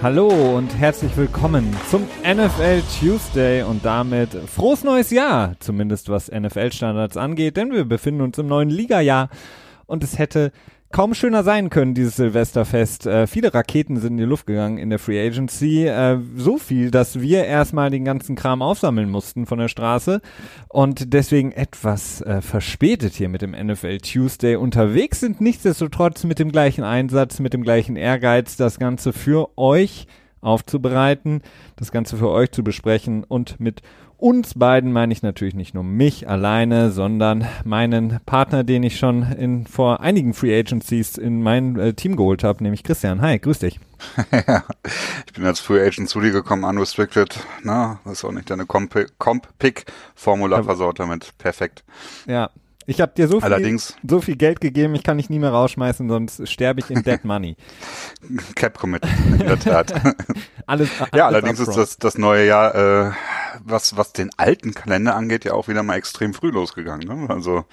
Hallo und herzlich willkommen zum NFL Tuesday und damit frohes neues Jahr, zumindest was NFL-Standards angeht, denn wir befinden uns im neuen Liga-Jahr und es hätte kaum schöner sein können, dieses Silvesterfest. Äh, viele Raketen sind in die Luft gegangen in der Free Agency. Äh, so viel, dass wir erstmal den ganzen Kram aufsammeln mussten von der Straße und deswegen etwas äh, verspätet hier mit dem NFL Tuesday unterwegs sind. Nichtsdestotrotz mit dem gleichen Einsatz, mit dem gleichen Ehrgeiz, das Ganze für euch aufzubereiten, das Ganze für euch zu besprechen und mit uns beiden meine ich natürlich nicht nur mich alleine, sondern meinen Partner, den ich schon in, vor einigen Free Agencies in mein äh, Team geholt habe, nämlich Christian. Hi, grüß dich. ja, ich bin als Free Agent zu dir gekommen, unrestricted. Na, das ist auch nicht deine Comp-Pick-Formula versaut damit. Perfekt. Ja, ich habe dir so viel, allerdings, so viel Geld gegeben, ich kann dich nie mehr rausschmeißen, sonst sterbe ich in Dead Money. Cap Commit, in der Tat. alles, alles, ja, allerdings ist das, das neue Jahr, äh, was, was den alten Kalender angeht, ja auch wieder mal extrem früh losgegangen. Ne? Also,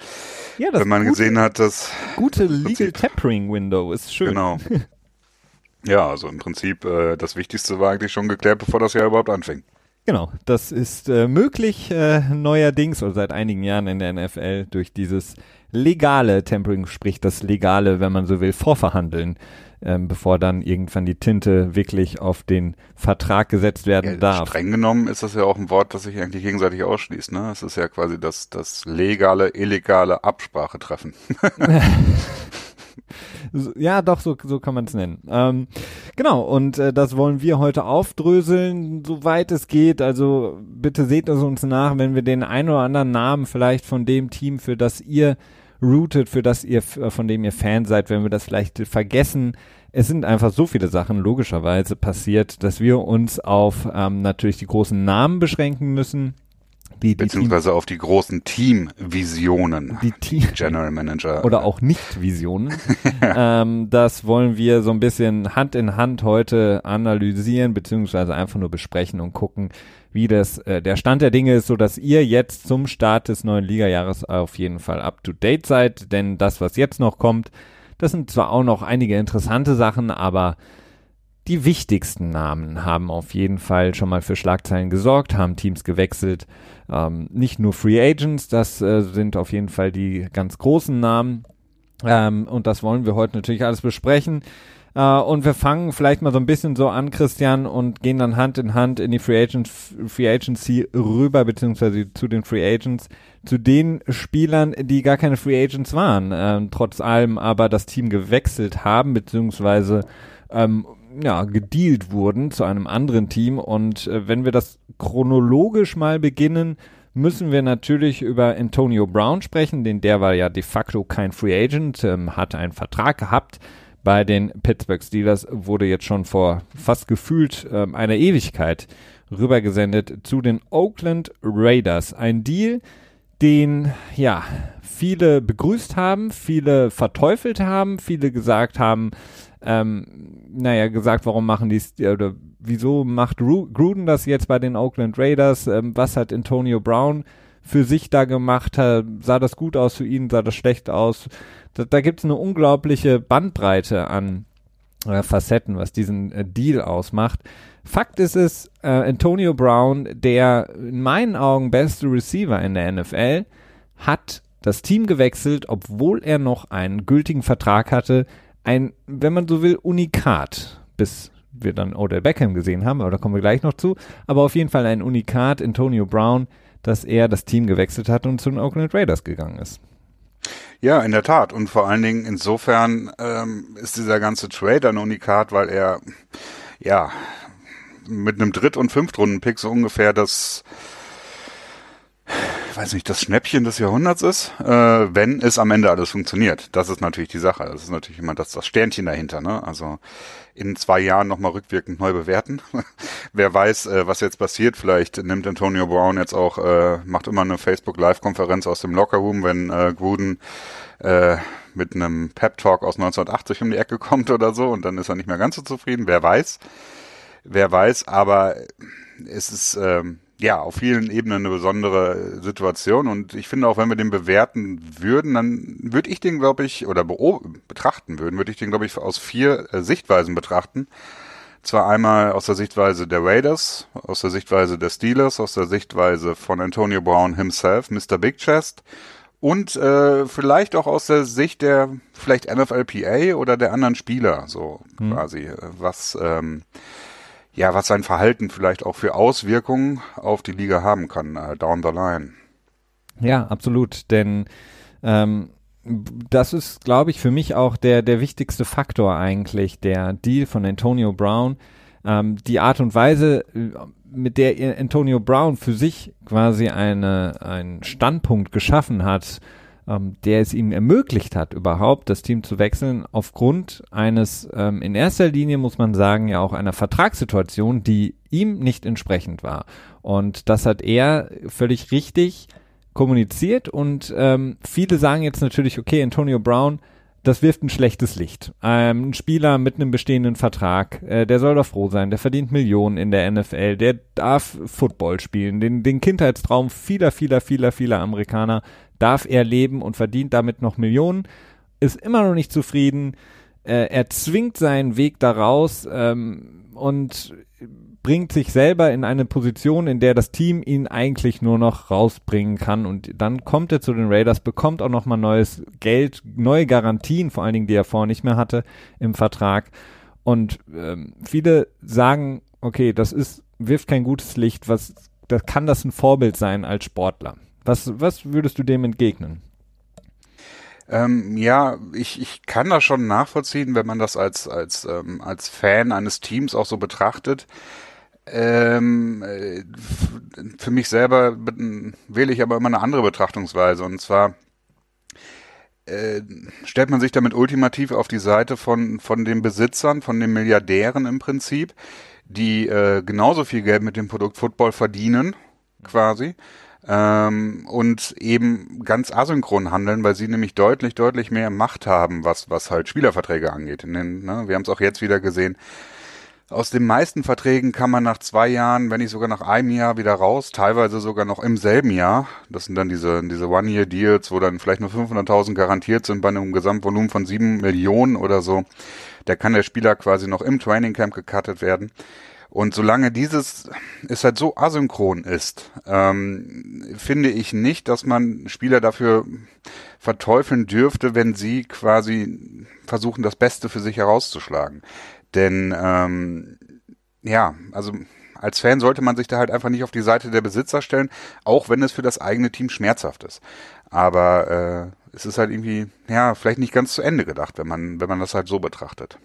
ja, wenn man gute, gesehen hat, dass... Gute Legal Tapering Window ist schön. Genau. Ja, also im Prinzip, äh, das Wichtigste war eigentlich schon geklärt, bevor das Jahr überhaupt anfing. Genau, das ist äh, möglich äh, neuerdings oder seit einigen Jahren in der NFL durch dieses legale Tempering, sprich das legale, wenn man so will, Vorverhandeln, ähm, bevor dann irgendwann die Tinte wirklich auf den Vertrag gesetzt werden ja, darf. Streng genommen ist das ja auch ein Wort, das sich eigentlich gegenseitig ausschließt. Ne? Es ist ja quasi das, das legale, illegale Absprache treffen. ja, doch, so, so kann man es nennen. Ähm, genau, und äh, das wollen wir heute aufdröseln, soweit es geht. Also bitte seht es uns nach, wenn wir den ein oder anderen Namen vielleicht von dem Team, für das ihr rootet, für das ihr, von dem ihr Fan seid, wenn wir das vielleicht vergessen. Es sind einfach so viele Sachen logischerweise passiert, dass wir uns auf ähm, natürlich die großen Namen beschränken müssen die, die Beziehungsweise Team, auf die großen Teamvisionen. Die Team General Manager. Oder auch Nicht-Visionen. ähm, das wollen wir so ein bisschen Hand in Hand heute analysieren, beziehungsweise einfach nur besprechen und gucken, wie das äh, der Stand der Dinge ist, so dass ihr jetzt zum Start des neuen Ligajahres auf jeden Fall up to date seid. Denn das, was jetzt noch kommt, das sind zwar auch noch einige interessante Sachen, aber die wichtigsten Namen haben auf jeden Fall schon mal für Schlagzeilen gesorgt, haben Teams gewechselt. Ähm, nicht nur Free Agents, das äh, sind auf jeden Fall die ganz großen Namen. Ähm, und das wollen wir heute natürlich alles besprechen. Uh, und wir fangen vielleicht mal so ein bisschen so an, Christian, und gehen dann Hand in Hand in die Free, Agent, Free Agency rüber, beziehungsweise zu den Free Agents, zu den Spielern, die gar keine Free Agents waren, ähm, trotz allem aber das Team gewechselt haben, beziehungsweise ähm, ja, gedealt wurden zu einem anderen Team. Und äh, wenn wir das chronologisch mal beginnen, müssen wir natürlich über Antonio Brown sprechen, denn der war ja de facto kein Free Agent, ähm, hatte einen Vertrag gehabt bei den Pittsburgh Steelers, wurde jetzt schon vor fast gefühlt ähm, einer Ewigkeit rübergesendet zu den Oakland Raiders. Ein Deal, den ja viele begrüßt haben, viele verteufelt haben, viele gesagt haben, ähm, naja, gesagt, warum machen die, oder wieso macht Ru Gruden das jetzt bei den Oakland Raiders? Ähm, was hat Antonio Brown für sich da gemacht? Sah das gut aus für ihn? Sah das schlecht aus? Da, da gibt es eine unglaubliche Bandbreite an äh, Facetten, was diesen äh, Deal ausmacht. Fakt ist es, äh, Antonio Brown, der in meinen Augen beste Receiver in der NFL, hat das Team gewechselt, obwohl er noch einen gültigen Vertrag hatte, ein, wenn man so will, Unikat, bis wir dann Odell Beckham gesehen haben, aber da kommen wir gleich noch zu, aber auf jeden Fall ein Unikat, Antonio Brown, dass er das Team gewechselt hat und zu den Oakland Raiders gegangen ist. Ja, in der Tat. Und vor allen Dingen insofern ähm, ist dieser ganze Trade ein Unikat, weil er ja mit einem Dritt- und Fünftrunden-Pick so ungefähr das weiß nicht, das Schnäppchen des Jahrhunderts ist, äh, wenn es am Ende alles funktioniert. Das ist natürlich die Sache. Das ist natürlich immer das, das Sternchen dahinter. Ne? Also in zwei Jahren nochmal rückwirkend neu bewerten. Wer weiß, äh, was jetzt passiert. Vielleicht nimmt Antonio Brown jetzt auch, äh, macht immer eine Facebook-Live-Konferenz aus dem Lockerroom, wenn äh, Gruden äh, mit einem Pep-Talk aus 1980 um die Ecke kommt oder so und dann ist er nicht mehr ganz so zufrieden. Wer weiß. Wer weiß, aber es ist... Ähm, ja, auf vielen Ebenen eine besondere Situation und ich finde auch, wenn wir den bewerten würden, dann würde ich den, glaube ich, oder betrachten würden, würde ich den, glaube ich, aus vier äh, Sichtweisen betrachten. zwar einmal aus der Sichtweise der Raiders, aus der Sichtweise der Steelers, aus der Sichtweise von Antonio Brown himself, Mr. Big Chest und äh, vielleicht auch aus der Sicht der vielleicht NFLPA oder der anderen Spieler, so mhm. quasi, was ähm, ja, was sein Verhalten vielleicht auch für Auswirkungen auf die Liga haben kann, äh, down the line. Ja, absolut, denn ähm, das ist, glaube ich, für mich auch der, der wichtigste Faktor eigentlich, der Deal von Antonio Brown. Ähm, die Art und Weise, mit der Antonio Brown für sich quasi eine, einen Standpunkt geschaffen hat, ähm, der es ihm ermöglicht hat, überhaupt das Team zu wechseln, aufgrund eines, ähm, in erster Linie muss man sagen, ja auch einer Vertragssituation, die ihm nicht entsprechend war. Und das hat er völlig richtig kommuniziert und ähm, viele sagen jetzt natürlich, okay, Antonio Brown, das wirft ein schlechtes Licht. Ähm, ein Spieler mit einem bestehenden Vertrag, äh, der soll doch froh sein, der verdient Millionen in der NFL, der darf Football spielen, den, den Kindheitstraum vieler, vieler, vieler, vieler Amerikaner darf er leben und verdient damit noch Millionen, ist immer noch nicht zufrieden, äh, er zwingt seinen Weg daraus ähm, und bringt sich selber in eine Position, in der das Team ihn eigentlich nur noch rausbringen kann. Und dann kommt er zu den Raiders, bekommt auch nochmal neues Geld, neue Garantien, vor allen Dingen, die er vorher nicht mehr hatte im Vertrag. Und ähm, viele sagen, okay, das ist, wirft kein gutes Licht, was, das kann das ein Vorbild sein als Sportler. Was, was würdest du dem entgegnen? Ähm, ja, ich, ich kann das schon nachvollziehen, wenn man das als, als, ähm, als Fan eines Teams auch so betrachtet. Ähm, äh, für mich selber wähle ich aber immer eine andere Betrachtungsweise. Und zwar äh, stellt man sich damit ultimativ auf die Seite von, von den Besitzern, von den Milliardären im Prinzip, die äh, genauso viel Geld mit dem Produkt Football verdienen, quasi, ähm, und eben ganz asynchron handeln, weil sie nämlich deutlich, deutlich mehr Macht haben, was, was halt Spielerverträge angeht. Den, ne, wir haben es auch jetzt wieder gesehen, aus den meisten Verträgen kann man nach zwei Jahren, wenn nicht sogar nach einem Jahr wieder raus, teilweise sogar noch im selben Jahr. Das sind dann diese, diese One-Year-Deals, wo dann vielleicht nur 500.000 garantiert sind bei einem Gesamtvolumen von sieben Millionen oder so. Da kann der Spieler quasi noch im Training Camp gecuttet werden. Und solange dieses es halt so asynchron ist, ähm, finde ich nicht, dass man Spieler dafür verteufeln dürfte, wenn sie quasi versuchen, das Beste für sich herauszuschlagen. Denn ähm, ja, also als Fan sollte man sich da halt einfach nicht auf die Seite der Besitzer stellen, auch wenn es für das eigene Team schmerzhaft ist. Aber äh, es ist halt irgendwie, ja, vielleicht nicht ganz zu Ende gedacht, wenn man, wenn man das halt so betrachtet.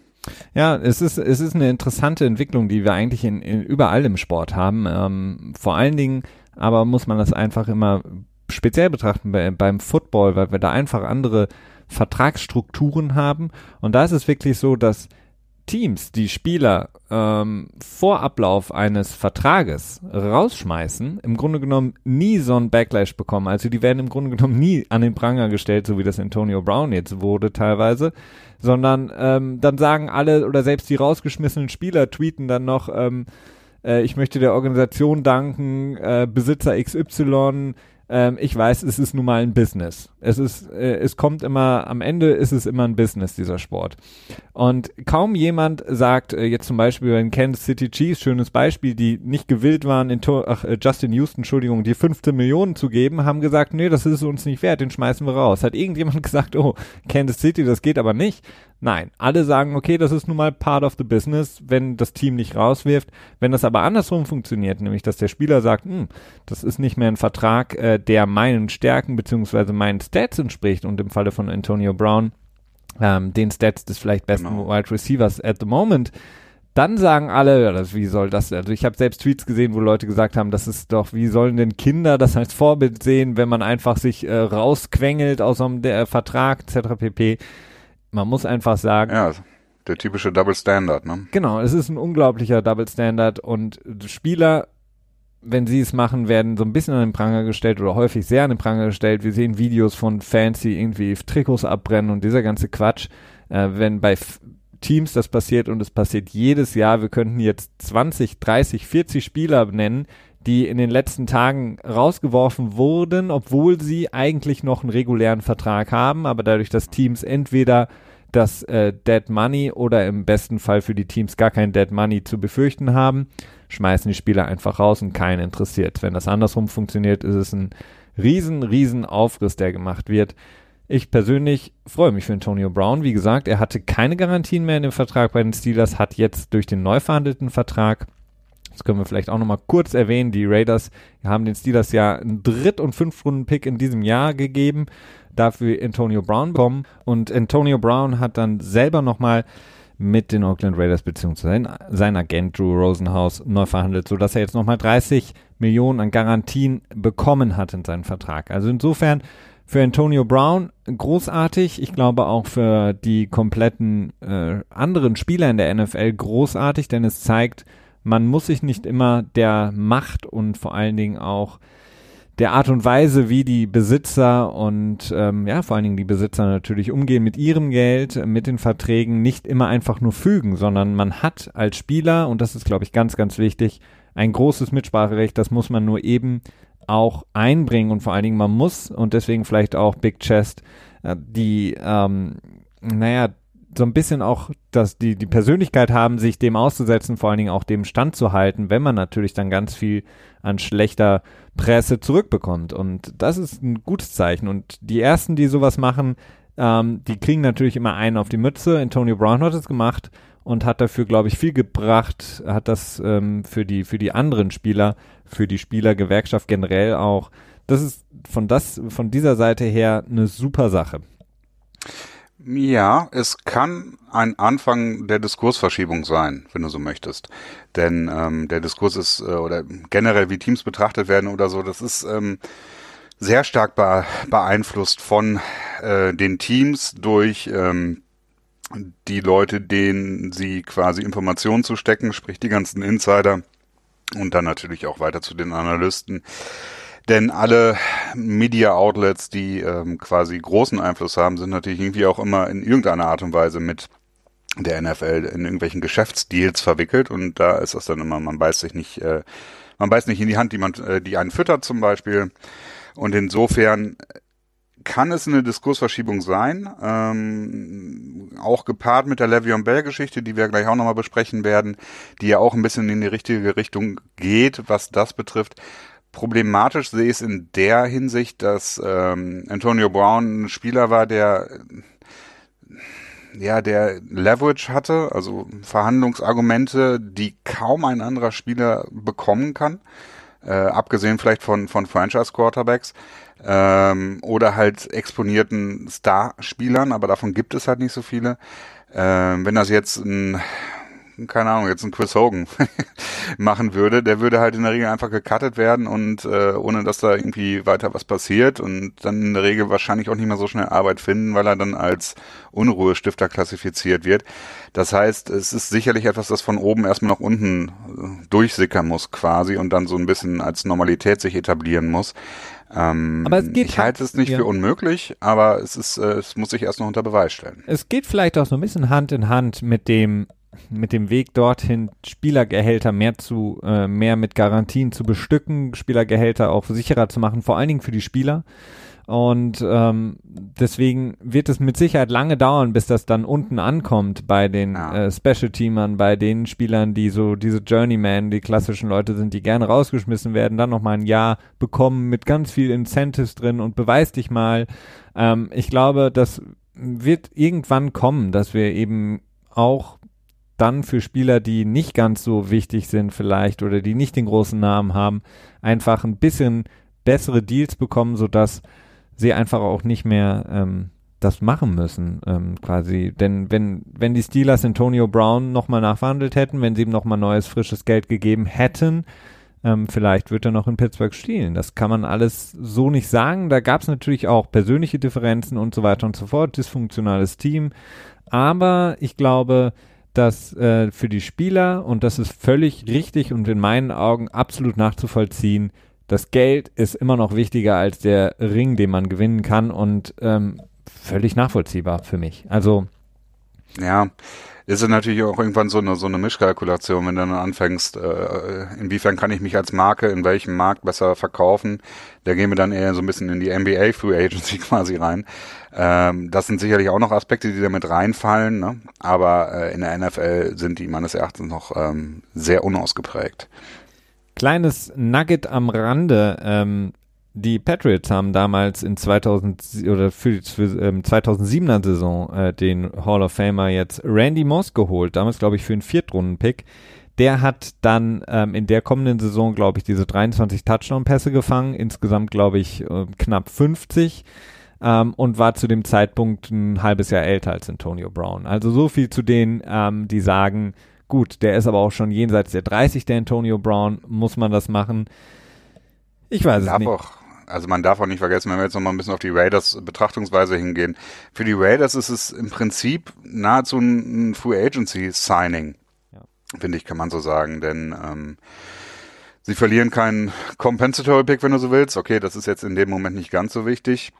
Ja, es ist, es ist eine interessante Entwicklung, die wir eigentlich in, in überall im Sport haben. Ähm, vor allen Dingen aber muss man das einfach immer speziell betrachten bei, beim Football, weil wir da einfach andere Vertragsstrukturen haben. Und da ist es wirklich so, dass Teams, die Spieler ähm, vor Ablauf eines Vertrages rausschmeißen, im Grunde genommen nie so einen Backlash bekommen. Also die werden im Grunde genommen nie an den Pranger gestellt, so wie das Antonio Brown jetzt wurde teilweise, sondern ähm, dann sagen alle oder selbst die rausgeschmissenen Spieler tweeten dann noch, ähm, äh, ich möchte der Organisation danken, äh, Besitzer XY, ähm, ich weiß, es ist nun mal ein Business. Es ist, äh, es kommt immer, am Ende ist es immer ein Business, dieser Sport. Und kaum jemand sagt, äh, jetzt zum Beispiel in Kansas City Chiefs, schönes Beispiel, die nicht gewillt waren, in Tor, ach, äh, Justin Houston, Entschuldigung, die 15 Millionen zu geben, haben gesagt, nee, das ist uns nicht wert, den schmeißen wir raus. Hat irgendjemand gesagt, oh, Kansas City, das geht aber nicht. Nein, alle sagen, okay, das ist nun mal part of the business, wenn das Team nicht rauswirft. Wenn das aber andersrum funktioniert, nämlich dass der Spieler sagt, hm, das ist nicht mehr ein Vertrag, äh, der meinen Stärken beziehungsweise meinen Stats entspricht und im Falle von Antonio Brown ähm, den Stats des vielleicht besten genau. Wide Receivers at the moment, dann sagen alle, ja, das, wie soll das, also ich habe selbst Tweets gesehen, wo Leute gesagt haben, das ist doch, wie sollen denn Kinder das als Vorbild sehen, wenn man einfach sich äh, rausquengelt aus einem der Vertrag etc. pp. Man muss einfach sagen. Ja, der typische Double Standard, ne? Genau, es ist ein unglaublicher Double Standard und Spieler, wenn sie es machen, werden so ein bisschen an den Pranger gestellt oder häufig sehr an den Pranger gestellt. Wir sehen Videos von Fans, die irgendwie Trikots abbrennen und dieser ganze Quatsch. Äh, wenn bei F Teams das passiert und es passiert jedes Jahr, wir könnten jetzt 20, 30, 40 Spieler nennen, die in den letzten Tagen rausgeworfen wurden, obwohl sie eigentlich noch einen regulären Vertrag haben, aber dadurch, dass Teams entweder dass äh, Dead Money oder im besten Fall für die Teams gar kein Dead Money zu befürchten haben, schmeißen die Spieler einfach raus und keinen interessiert. Wenn das andersrum funktioniert, ist es ein riesen, riesen Aufriss, der gemacht wird. Ich persönlich freue mich für Antonio Brown. Wie gesagt, er hatte keine Garantien mehr in dem Vertrag bei den Steelers, hat jetzt durch den neu verhandelten Vertrag, das können wir vielleicht auch nochmal kurz erwähnen, die Raiders haben den Steelers ja einen Dritt- und Fünf-Runden-Pick in diesem Jahr gegeben, dafür Antonio Brown bekommen. Und Antonio Brown hat dann selber nochmal mit den Oakland Raiders beziehungsweise sein Agent Drew Rosenhaus neu verhandelt, sodass er jetzt nochmal 30 Millionen an Garantien bekommen hat in seinem Vertrag. Also insofern für Antonio Brown großartig. Ich glaube auch für die kompletten äh, anderen Spieler in der NFL großartig, denn es zeigt, man muss sich nicht immer der Macht und vor allen Dingen auch der Art und Weise, wie die Besitzer und ähm, ja, vor allen Dingen die Besitzer natürlich umgehen mit ihrem Geld, mit den Verträgen, nicht immer einfach nur fügen, sondern man hat als Spieler, und das ist, glaube ich, ganz, ganz wichtig, ein großes Mitspracherecht, das muss man nur eben auch einbringen. Und vor allen Dingen man muss und deswegen vielleicht auch Big Chest, äh, die, ähm, naja, so ein bisschen auch, dass die, die Persönlichkeit haben, sich dem auszusetzen, vor allen Dingen auch dem Stand zu halten, wenn man natürlich dann ganz viel an schlechter Presse zurückbekommt. Und das ist ein gutes Zeichen. Und die ersten, die sowas machen, ähm, die kriegen natürlich immer einen auf die Mütze. Antonio Brown hat es gemacht und hat dafür, glaube ich, viel gebracht, hat das ähm, für die, für die anderen Spieler, für die Spielergewerkschaft generell auch. Das ist von das, von dieser Seite her eine super Sache. Ja, es kann ein Anfang der Diskursverschiebung sein, wenn du so möchtest. Denn ähm, der Diskurs ist, äh, oder generell wie Teams betrachtet werden oder so, das ist ähm, sehr stark be beeinflusst von äh, den Teams durch ähm, die Leute, denen sie quasi Informationen zu stecken, sprich die ganzen Insider und dann natürlich auch weiter zu den Analysten. Denn alle Media-Outlets, die ähm, quasi großen Einfluss haben, sind natürlich irgendwie auch immer in irgendeiner Art und Weise mit der NFL in irgendwelchen Geschäftsdeals verwickelt und da ist das dann immer, man beißt sich nicht, äh, man beißt nicht in die Hand, die man, äh, die einen füttert zum Beispiel. Und insofern kann es eine Diskursverschiebung sein, ähm, auch gepaart mit der Le'Veon Bell-Geschichte, die wir gleich auch nochmal besprechen werden, die ja auch ein bisschen in die richtige Richtung geht, was das betrifft. Problematisch sehe ich es in der Hinsicht, dass ähm, Antonio Brown ein Spieler war, der ja, der Leverage hatte, also Verhandlungsargumente, die kaum ein anderer Spieler bekommen kann, äh, abgesehen vielleicht von, von Franchise-Quarterbacks ähm, oder halt exponierten Starspielern, aber davon gibt es halt nicht so viele. Ähm, wenn das jetzt ein keine Ahnung, jetzt ein Chris Hogan machen würde, der würde halt in der Regel einfach gecuttet werden und äh, ohne dass da irgendwie weiter was passiert und dann in der Regel wahrscheinlich auch nicht mehr so schnell Arbeit finden, weil er dann als Unruhestifter klassifiziert wird. Das heißt, es ist sicherlich etwas, das von oben erstmal nach unten äh, durchsickern muss quasi und dann so ein bisschen als Normalität sich etablieren muss. Ähm, aber es geht ich halte es nicht ja. für unmöglich, aber es ist, äh, es muss sich erst noch unter Beweis stellen. Es geht vielleicht auch so ein bisschen Hand in Hand mit dem mit dem Weg dorthin Spielergehälter mehr zu äh, mehr mit Garantien zu bestücken, Spielergehälter auch sicherer zu machen, vor allen Dingen für die Spieler. Und ähm, deswegen wird es mit Sicherheit lange dauern, bis das dann unten ankommt bei den ja. äh, Special-Teamern, bei den Spielern, die so diese Journeyman, die klassischen Leute sind, die gerne rausgeschmissen werden, dann nochmal ein Jahr bekommen mit ganz viel Incentives drin und beweis dich mal. Ähm, ich glaube, das wird irgendwann kommen, dass wir eben auch dann für Spieler, die nicht ganz so wichtig sind vielleicht oder die nicht den großen Namen haben, einfach ein bisschen bessere Deals bekommen, sodass sie einfach auch nicht mehr ähm, das machen müssen, ähm, quasi. Denn wenn, wenn die Steelers Antonio Brown nochmal nachverhandelt hätten, wenn sie ihm nochmal neues, frisches Geld gegeben hätten, ähm, vielleicht wird er noch in Pittsburgh spielen. Das kann man alles so nicht sagen. Da gab es natürlich auch persönliche Differenzen und so weiter und so fort, dysfunktionales Team. Aber ich glaube, dass äh, für die Spieler, und das ist völlig richtig und in meinen Augen absolut nachzuvollziehen, das Geld ist immer noch wichtiger als der Ring, den man gewinnen kann und ähm, völlig nachvollziehbar für mich. Also Ja, ist natürlich auch irgendwann so eine, so eine Mischkalkulation, wenn du dann anfängst, äh, inwiefern kann ich mich als Marke in welchem Markt besser verkaufen. Da gehen wir dann eher so ein bisschen in die NBA Free Agency quasi rein. Ähm, das sind sicherlich auch noch Aspekte, die da mit reinfallen, ne? aber äh, in der NFL sind die meines Erachtens noch ähm, sehr unausgeprägt. Kleines Nugget am Rande. Ähm, die Patriots haben damals in 2000 oder für, für ähm, 2007er Saison äh, den Hall of Famer jetzt Randy Moss geholt, damals glaube ich für einen Viertrunden-Pick. Der hat dann ähm, in der kommenden Saison, glaube ich, diese 23 Touchdown-Pässe gefangen, insgesamt glaube ich äh, knapp 50 ähm, und war zu dem Zeitpunkt ein halbes Jahr älter als Antonio Brown. Also so viel zu denen, ähm, die sagen, gut, der ist aber auch schon jenseits der 30, der Antonio Brown, muss man das machen? Ich weiß es nicht. Also man darf auch nicht vergessen, wenn wir jetzt noch mal ein bisschen auf die Raiders Betrachtungsweise hingehen. Für die Raiders ist es im Prinzip nahezu ein Free Agency Signing, ja. finde ich, kann man so sagen, denn ähm, sie verlieren keinen Compensatory Pick, wenn du so willst. Okay, das ist jetzt in dem Moment nicht ganz so wichtig,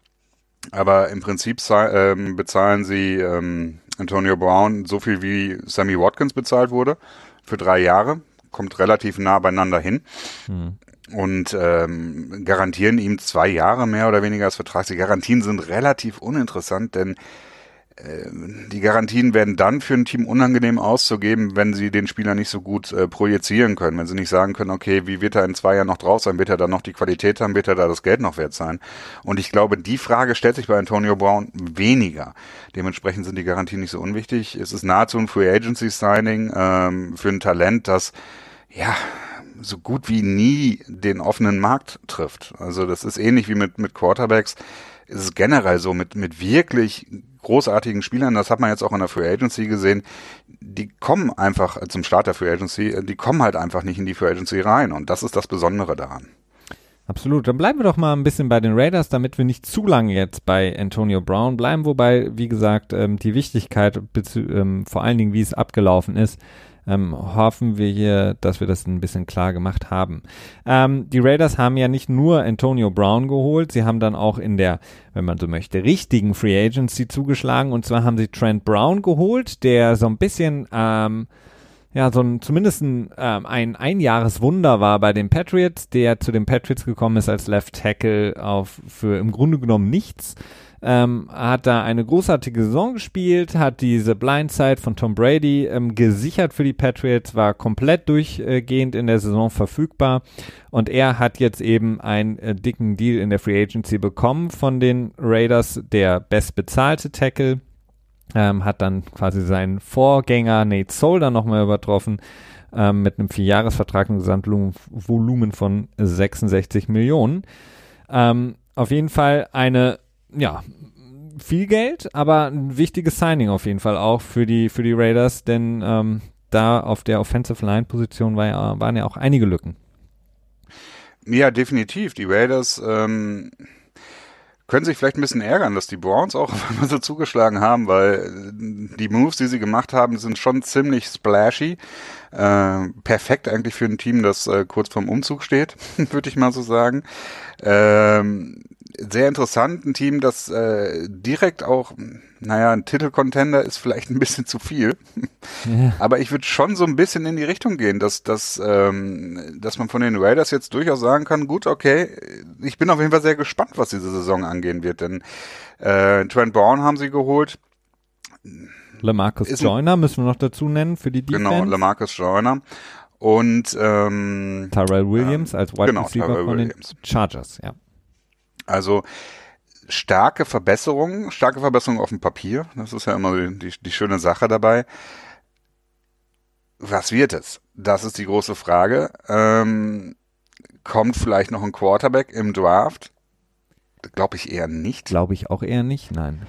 aber im Prinzip ähm, bezahlen sie ähm, Antonio Brown so viel wie Sammy Watkins bezahlt wurde für drei Jahre kommt relativ nah beieinander hin. Hm und ähm, garantieren ihm zwei Jahre mehr oder weniger als Vertrag. Die Garantien sind relativ uninteressant, denn äh, die Garantien werden dann für ein Team unangenehm auszugeben, wenn sie den Spieler nicht so gut äh, projizieren können, wenn sie nicht sagen können, okay, wie wird er in zwei Jahren noch drauf sein, wird er dann noch die Qualität haben, wird er da das Geld noch wert sein? Und ich glaube, die Frage stellt sich bei Antonio Brown weniger. Dementsprechend sind die Garantien nicht so unwichtig. Es ist nahezu ein Free Agency Signing ähm, für ein Talent, das ja so gut wie nie den offenen Markt trifft. Also das ist ähnlich wie mit, mit Quarterbacks. Es ist generell so mit, mit wirklich großartigen Spielern, das hat man jetzt auch in der Free Agency gesehen, die kommen einfach zum Start der Free Agency, die kommen halt einfach nicht in die Free Agency rein und das ist das Besondere daran. Absolut. Dann bleiben wir doch mal ein bisschen bei den Raiders, damit wir nicht zu lange jetzt bei Antonio Brown bleiben, wobei, wie gesagt, ähm, die Wichtigkeit, ähm, vor allen Dingen, wie es abgelaufen ist, ähm, hoffen wir hier, dass wir das ein bisschen klar gemacht haben. Ähm, die Raiders haben ja nicht nur Antonio Brown geholt, sie haben dann auch in der, wenn man so möchte, richtigen Free Agency zugeschlagen und zwar haben sie Trent Brown geholt, der so ein bisschen ähm, ja, so ein, zumindest ein, ähm, ein Einjahreswunder war bei den Patriots, der zu den Patriots gekommen ist als Left Tackle auf für im Grunde genommen nichts ähm, hat da eine großartige Saison gespielt, hat diese Blindside von Tom Brady ähm, gesichert für die Patriots, war komplett durchgehend in der Saison verfügbar und er hat jetzt eben einen äh, dicken Deal in der Free Agency bekommen von den Raiders, der bestbezahlte Tackle. Ähm, hat dann quasi seinen Vorgänger Nate Solder nochmal übertroffen ähm, mit einem Vierjahresvertrag und Gesamtvolumen von 66 Millionen. Ähm, auf jeden Fall eine ja, viel Geld, aber ein wichtiges Signing auf jeden Fall auch für die, für die Raiders, denn ähm, da auf der Offensive Line Position war ja, waren ja auch einige Lücken. Ja, definitiv. Die Raiders ähm, können sich vielleicht ein bisschen ärgern, dass die Browns auch so zugeschlagen haben, weil die Moves, die sie gemacht haben, sind schon ziemlich splashy. Äh, perfekt eigentlich für ein Team, das äh, kurz vorm Umzug steht, würde ich mal so sagen. Ähm, sehr interessant, ein Team, das äh, direkt auch, naja, ein Titelcontender ist vielleicht ein bisschen zu viel. Ja. Aber ich würde schon so ein bisschen in die Richtung gehen, dass, dass, ähm, dass man von den Raiders jetzt durchaus sagen kann, gut, okay, ich bin auf jeden Fall sehr gespannt, was diese Saison angehen wird, denn äh, Trent Brown haben sie geholt. Lamarcus Joyner müssen wir noch dazu nennen für die genau, Defense. Genau, Lamarcus Joyner. Und ähm, Tyrell Williams äh, als Wide genau, Receiver Tyrell von Williams. den Chargers, ja. Also starke Verbesserungen, starke Verbesserungen auf dem Papier. Das ist ja immer die, die schöne Sache dabei. Was wird es? Das ist die große Frage. Ähm, kommt vielleicht noch ein Quarterback im Draft? Glaube ich eher nicht. Glaube ich auch eher nicht, nein.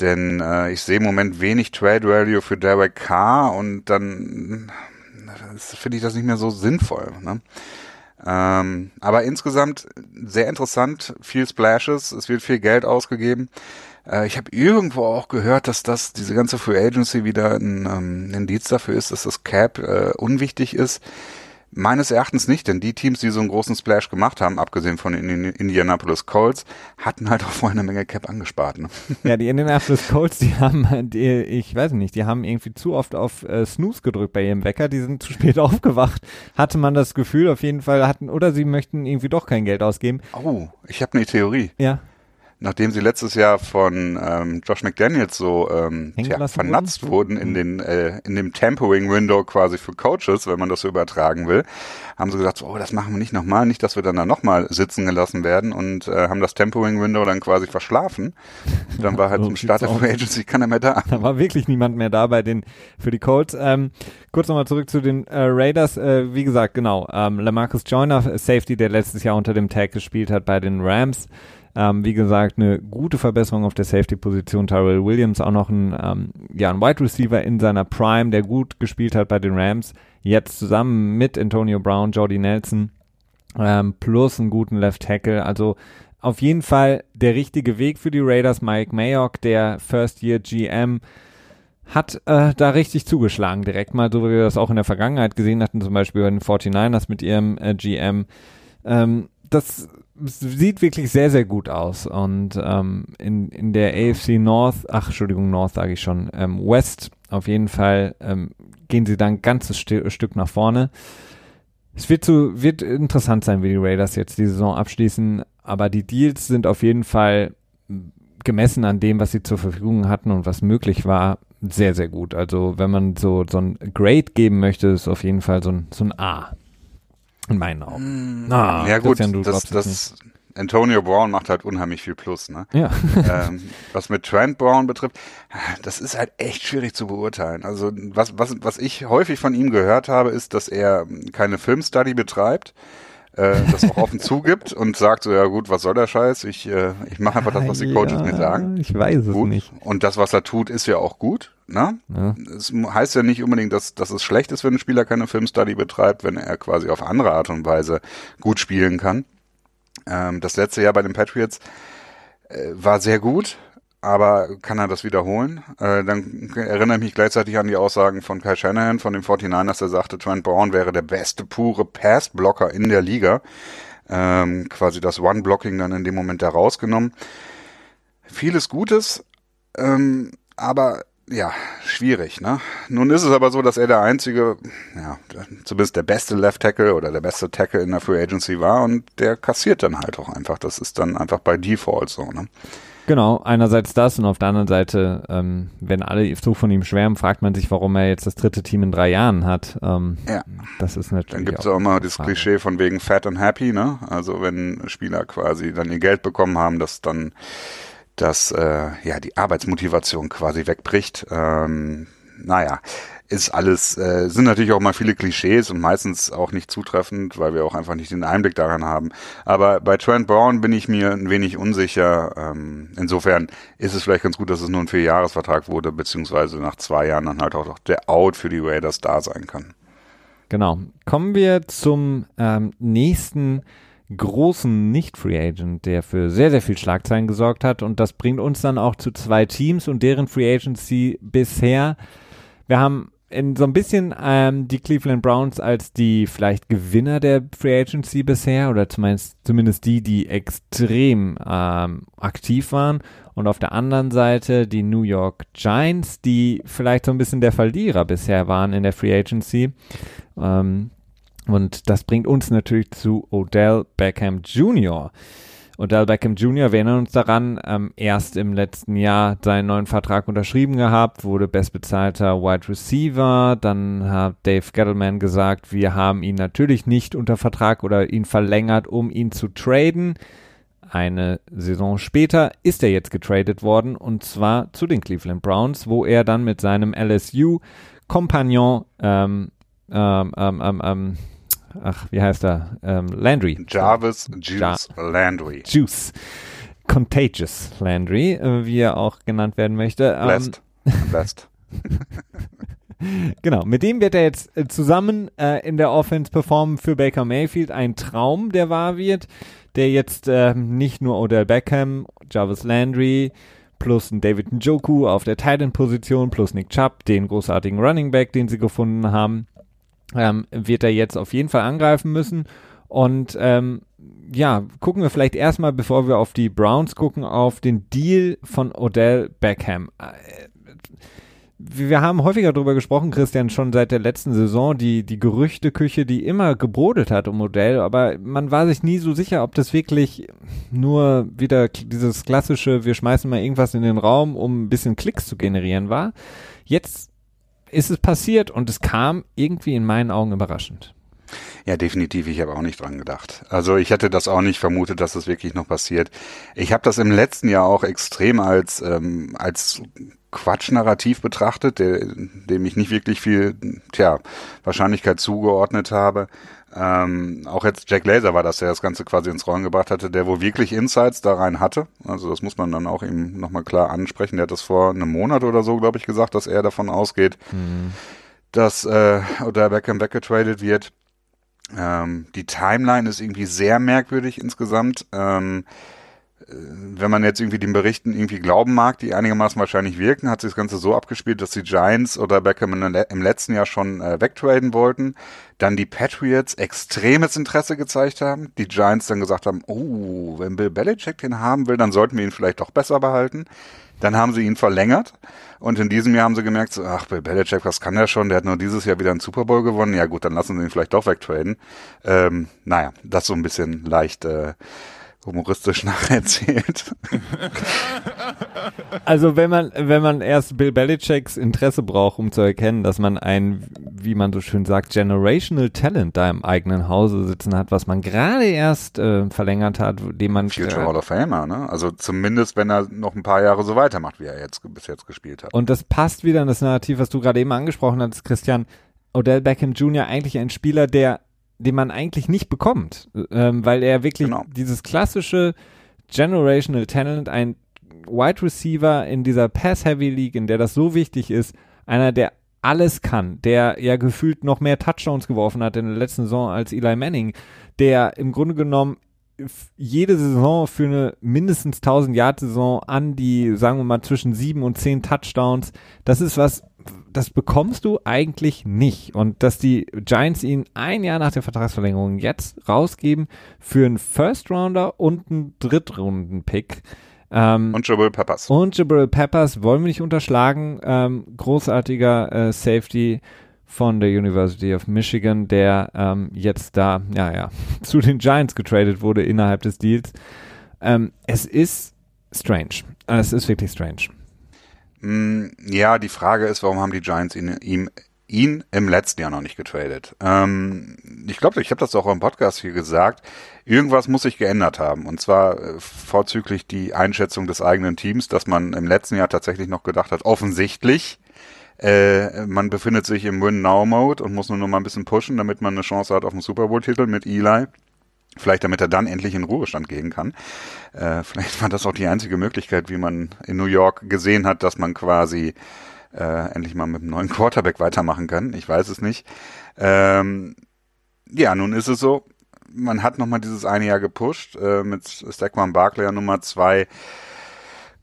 Denn äh, ich sehe im Moment wenig Trade Value für Derek Carr und dann finde ich das nicht mehr so sinnvoll. Ne? Ähm, aber insgesamt sehr interessant, viel Splashes, es wird viel Geld ausgegeben. Äh, ich habe irgendwo auch gehört, dass das diese ganze Free Agency wieder ein, ähm, Indiz dafür ist, dass das Cap äh, unwichtig ist. Meines Erachtens nicht, denn die Teams, die so einen großen Splash gemacht haben, abgesehen von den Indianapolis Colts, hatten halt auch vorher eine Menge Cap angespart. Ne? Ja, die Indianapolis Colts, die haben, die, ich weiß nicht, die haben irgendwie zu oft auf äh, Snooze gedrückt bei ihrem Wecker, die sind zu spät aufgewacht, hatte man das Gefühl, auf jeden Fall hatten, oder sie möchten irgendwie doch kein Geld ausgeben. Oh, ich habe eine Theorie. Ja nachdem sie letztes Jahr von ähm, Josh McDaniels so ähm, tja, vernatzt wurden, wurden in den äh, in dem Tampering Window quasi für Coaches, wenn man das so übertragen will, haben sie gesagt, oh, das machen wir nicht nochmal, nicht, dass wir dann da nochmal sitzen gelassen werden und äh, haben das Tampering Window dann quasi verschlafen. Dann war halt so zum Start der Free Agency keiner mehr da. Da war wirklich niemand mehr da bei den für die Colts. Ähm, kurz nochmal zurück zu den äh, Raiders. Äh, wie gesagt, genau, ähm, Lamarcus Joyner, Safety, der letztes Jahr unter dem Tag gespielt hat bei den Rams. Ähm, wie gesagt, eine gute Verbesserung auf der Safety-Position. Tyrell Williams auch noch ein, ähm, ja, ein Wide Receiver in seiner Prime, der gut gespielt hat bei den Rams. Jetzt zusammen mit Antonio Brown, Jordy Nelson, ähm, plus einen guten Left Tackle. Also auf jeden Fall der richtige Weg für die Raiders. Mike Mayock, der First Year GM, hat äh, da richtig zugeschlagen direkt mal, so wie wir das auch in der Vergangenheit gesehen hatten, zum Beispiel bei den 49ers mit ihrem äh, GM. Ähm, das sieht wirklich sehr, sehr gut aus. Und ähm, in, in der AFC North, ach, Entschuldigung, North sage ich schon, ähm, West auf jeden Fall ähm, gehen sie dann ein ganzes St Stück nach vorne. Es wird, zu, wird interessant sein, wie die Raiders jetzt die Saison abschließen, aber die Deals sind auf jeden Fall gemessen an dem, was sie zur Verfügung hatten und was möglich war, sehr, sehr gut. Also wenn man so, so ein Grade geben möchte, ist auf jeden Fall so ein, so ein A. In meinen Augen. Ah, ja gut, das, das Antonio Brown macht halt unheimlich viel Plus. Ne? Ja. ähm, was mit Trent Brown betrifft, das ist halt echt schwierig zu beurteilen. Also was, was, was ich häufig von ihm gehört habe, ist, dass er keine Filmstudy betreibt äh, das auch offen zugibt und sagt so, ja gut, was soll der Scheiß? Ich, äh, ich mache einfach das, was die Coaches ja, mir sagen. Ich weiß gut. es nicht. Und das, was er tut, ist ja auch gut. Ne? Ja. Es heißt ja nicht unbedingt, dass, dass es schlecht ist, wenn ein Spieler keine Filmstudy betreibt, wenn er quasi auf andere Art und Weise gut spielen kann. Ähm, das letzte Jahr bei den Patriots äh, war sehr gut aber kann er das wiederholen? Äh, dann erinnere ich mich gleichzeitig an die Aussagen von Kai Shanahan von den 49ers, der sagte, Trent Brown wäre der beste pure Pass-Blocker in der Liga. Ähm, quasi das One-Blocking dann in dem Moment da rausgenommen. Vieles Gutes, ähm, aber ja, schwierig, ne? Nun ist es aber so, dass er der einzige, ja, zumindest der beste Left Tackle oder der beste Tackle in der Free Agency war und der kassiert dann halt auch einfach. Das ist dann einfach bei Default so, ne? Genau, einerseits das und auf der anderen Seite, ähm, wenn alle so von ihm schwärmen, fragt man sich, warum er jetzt das dritte Team in drei Jahren hat. Ähm, ja. Das ist natürlich. Dann gibt es auch immer das Frage. Klischee von wegen fat and happy, ne? Also wenn Spieler quasi dann ihr Geld bekommen haben, dass dann dass äh, ja die Arbeitsmotivation quasi wegbricht. Ähm, naja, ist alles, äh, sind natürlich auch mal viele Klischees und meistens auch nicht zutreffend, weil wir auch einfach nicht den Einblick daran haben. Aber bei Trent Brown bin ich mir ein wenig unsicher. Ähm, insofern ist es vielleicht ganz gut, dass es nur ein Vierjahresvertrag wurde, beziehungsweise nach zwei Jahren dann halt auch noch der Out für die Raiders da sein kann. Genau. Kommen wir zum ähm, nächsten großen Nicht-Free Agent, der für sehr, sehr viel Schlagzeilen gesorgt hat. Und das bringt uns dann auch zu zwei Teams und deren Free Agency bisher. Wir haben in so ein bisschen ähm, die Cleveland Browns als die vielleicht Gewinner der Free Agency bisher oder zumindest, zumindest die, die extrem ähm, aktiv waren. Und auf der anderen Seite die New York Giants, die vielleicht so ein bisschen der Verlierer bisher waren in der Free Agency. Ähm, und das bringt uns natürlich zu Odell Beckham Jr. Odell Beckham Jr., wir erinnern uns daran, ähm, erst im letzten Jahr seinen neuen Vertrag unterschrieben gehabt, wurde bestbezahlter Wide Receiver. Dann hat Dave Gettleman gesagt, wir haben ihn natürlich nicht unter Vertrag oder ihn verlängert, um ihn zu traden. Eine Saison später ist er jetzt getradet worden und zwar zu den Cleveland Browns, wo er dann mit seinem LSU-Kompagnon ähm, ähm, ähm, ähm, ähm ach, wie heißt er? Ähm, Landry. Jarvis Juice ja. Landry. Juice. Contagious Landry, äh, wie er auch genannt werden möchte. Ähm, Blessed. Blessed. genau, mit dem wird er jetzt äh, zusammen äh, in der Offense performen für Baker Mayfield. Ein Traum, der wahr wird, der jetzt äh, nicht nur Odell Beckham, Jarvis Landry, plus ein David Njoku auf der Titan-Position, plus Nick Chubb, den großartigen Running Back, den sie gefunden haben, ähm, wird er jetzt auf jeden Fall angreifen müssen. Und ähm, ja, gucken wir vielleicht erstmal, bevor wir auf die Browns gucken, auf den Deal von Odell Beckham. Äh, wir haben häufiger darüber gesprochen, Christian, schon seit der letzten Saison, die, die Gerüchteküche, die immer gebrodelt hat um Modell, aber man war sich nie so sicher, ob das wirklich nur wieder dieses klassische, wir schmeißen mal irgendwas in den Raum, um ein bisschen Klicks zu generieren war. Jetzt ist es passiert und es kam irgendwie in meinen Augen überraschend. Ja, definitiv. Ich habe auch nicht dran gedacht. Also ich hätte das auch nicht vermutet, dass das wirklich noch passiert. Ich habe das im letzten Jahr auch extrem als ähm, als Quatschnarrativ betrachtet, der, dem ich nicht wirklich viel, tja, Wahrscheinlichkeit zugeordnet habe. Ähm, auch jetzt Jack Laser war das, der das Ganze quasi ins Rollen gebracht hatte, der wohl wirklich Insights da rein hatte. Also das muss man dann auch ihm nochmal klar ansprechen. Der hat das vor einem Monat oder so, glaube ich, gesagt, dass er davon ausgeht, mhm. dass äh, oder Beckham weggetradet wird. Ähm, die Timeline ist irgendwie sehr merkwürdig insgesamt. Ähm, wenn man jetzt irgendwie den Berichten irgendwie glauben mag, die einigermaßen wahrscheinlich wirken, hat sich das Ganze so abgespielt, dass die Giants oder Beckham im letzten Jahr schon äh, wegtraden wollten, dann die Patriots extremes Interesse gezeigt haben, die Giants dann gesagt haben, oh, wenn Bill Belichick den haben will, dann sollten wir ihn vielleicht doch besser behalten. Dann haben sie ihn verlängert und in diesem Jahr haben sie gemerkt, so, ach, Bill Belichick, was kann der schon? Der hat nur dieses Jahr wieder einen Super Bowl gewonnen. Ja gut, dann lassen sie ihn vielleicht doch wegtraden. Ähm, naja, das so ein bisschen leicht äh, humoristisch nacherzählt. Also wenn man, wenn man erst Bill Belichicks Interesse braucht, um zu erkennen, dass man ein, wie man so schön sagt, generational Talent da im eigenen Hause sitzen hat, was man gerade erst äh, verlängert hat, dem man Future Hall of Famer, ne? Also zumindest, wenn er noch ein paar Jahre so weitermacht, wie er jetzt bis jetzt gespielt hat. Und das passt wieder in das Narrativ, was du gerade eben angesprochen hast, Christian. Odell Beckham Jr. eigentlich ein Spieler, der den man eigentlich nicht bekommt, ähm, weil er wirklich genau. dieses klassische Generational Talent, ein Wide Receiver in dieser Pass-Heavy League, in der das so wichtig ist, einer, der alles kann, der ja gefühlt noch mehr Touchdowns geworfen hat in der letzten Saison als Eli Manning, der im Grunde genommen jede Saison für eine mindestens 1000 Yard Saison an die, sagen wir mal, zwischen sieben und zehn Touchdowns. Das ist was, das bekommst du eigentlich nicht. Und dass die Giants ihn ein Jahr nach der Vertragsverlängerung jetzt rausgeben für einen First Rounder und einen Drittrunden-Pick. Ähm, und Jabril Peppers. Und Jabril Peppers wollen wir nicht unterschlagen. Ähm, großartiger äh, Safety von der University of Michigan, der ähm, jetzt da, ja, ja, zu den Giants getradet wurde innerhalb des Deals. Ähm, es ist strange. Es ist wirklich strange. Mm, ja, die Frage ist, warum haben die Giants ihn, ihm, ihn im letzten Jahr noch nicht getradet? Ähm, ich glaube, ich habe das auch im Podcast hier gesagt. Irgendwas muss sich geändert haben. Und zwar äh, vorzüglich die Einschätzung des eigenen Teams, dass man im letzten Jahr tatsächlich noch gedacht hat, offensichtlich, äh, man befindet sich im Win-Now-Mode und muss nur noch mal ein bisschen pushen, damit man eine Chance hat auf einen Super Bowl-Titel mit Eli. Vielleicht damit er dann endlich in Ruhestand gehen kann. Äh, vielleicht war das auch die einzige Möglichkeit, wie man in New York gesehen hat, dass man quasi äh, endlich mal mit einem neuen Quarterback weitermachen kann. Ich weiß es nicht. Ähm, ja, nun ist es so. Man hat nochmal dieses eine Jahr gepusht äh, mit Stackman Barkley Nummer zwei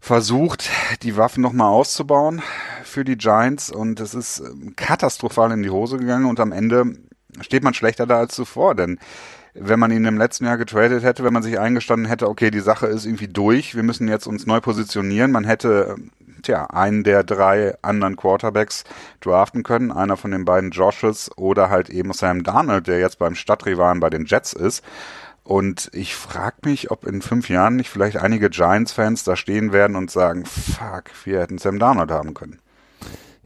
versucht, die Waffen nochmal auszubauen für die Giants. Und es ist ähm, katastrophal in die Hose gegangen. Und am Ende steht man schlechter da als zuvor, denn wenn man ihn im letzten Jahr getradet hätte, wenn man sich eingestanden hätte, okay, die Sache ist irgendwie durch, wir müssen jetzt uns neu positionieren, man hätte tja, einen der drei anderen Quarterbacks draften können, einer von den beiden Joshes oder halt eben Sam Darnold, der jetzt beim Stadtrivalen bei den Jets ist. Und ich frage mich, ob in fünf Jahren nicht vielleicht einige Giants-Fans da stehen werden und sagen, fuck, wir hätten Sam Darnold haben können.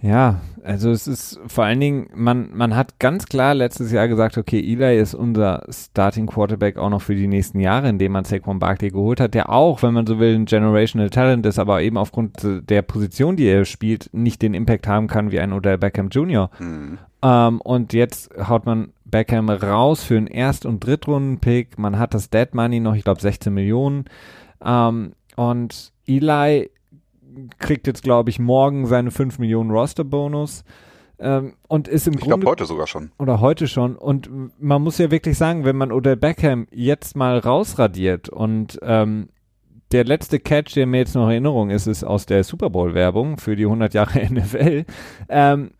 Ja, also es ist vor allen Dingen, man, man hat ganz klar letztes Jahr gesagt, okay, Eli ist unser Starting Quarterback auch noch für die nächsten Jahre, indem man Saquon Barkley geholt hat, der auch, wenn man so will, ein Generational Talent ist, aber eben aufgrund der Position, die er spielt, nicht den Impact haben kann wie ein Odell Beckham Jr. Mhm. Ähm, und jetzt haut man Beckham raus für einen Erst- und Drittrunden-Pick. Man hat das Dead Money noch, ich glaube 16 Millionen. Ähm, und Eli kriegt jetzt, glaube ich, morgen seine 5 Millionen Roster-Bonus. Ähm, und ist im ich Grunde. Ich glaube heute sogar schon. Oder heute schon. Und man muss ja wirklich sagen, wenn man Odell Beckham jetzt mal rausradiert und ähm, der letzte Catch, der mir jetzt noch in Erinnerung ist, ist aus der Super Bowl-Werbung für die 100 Jahre NFL. Ähm,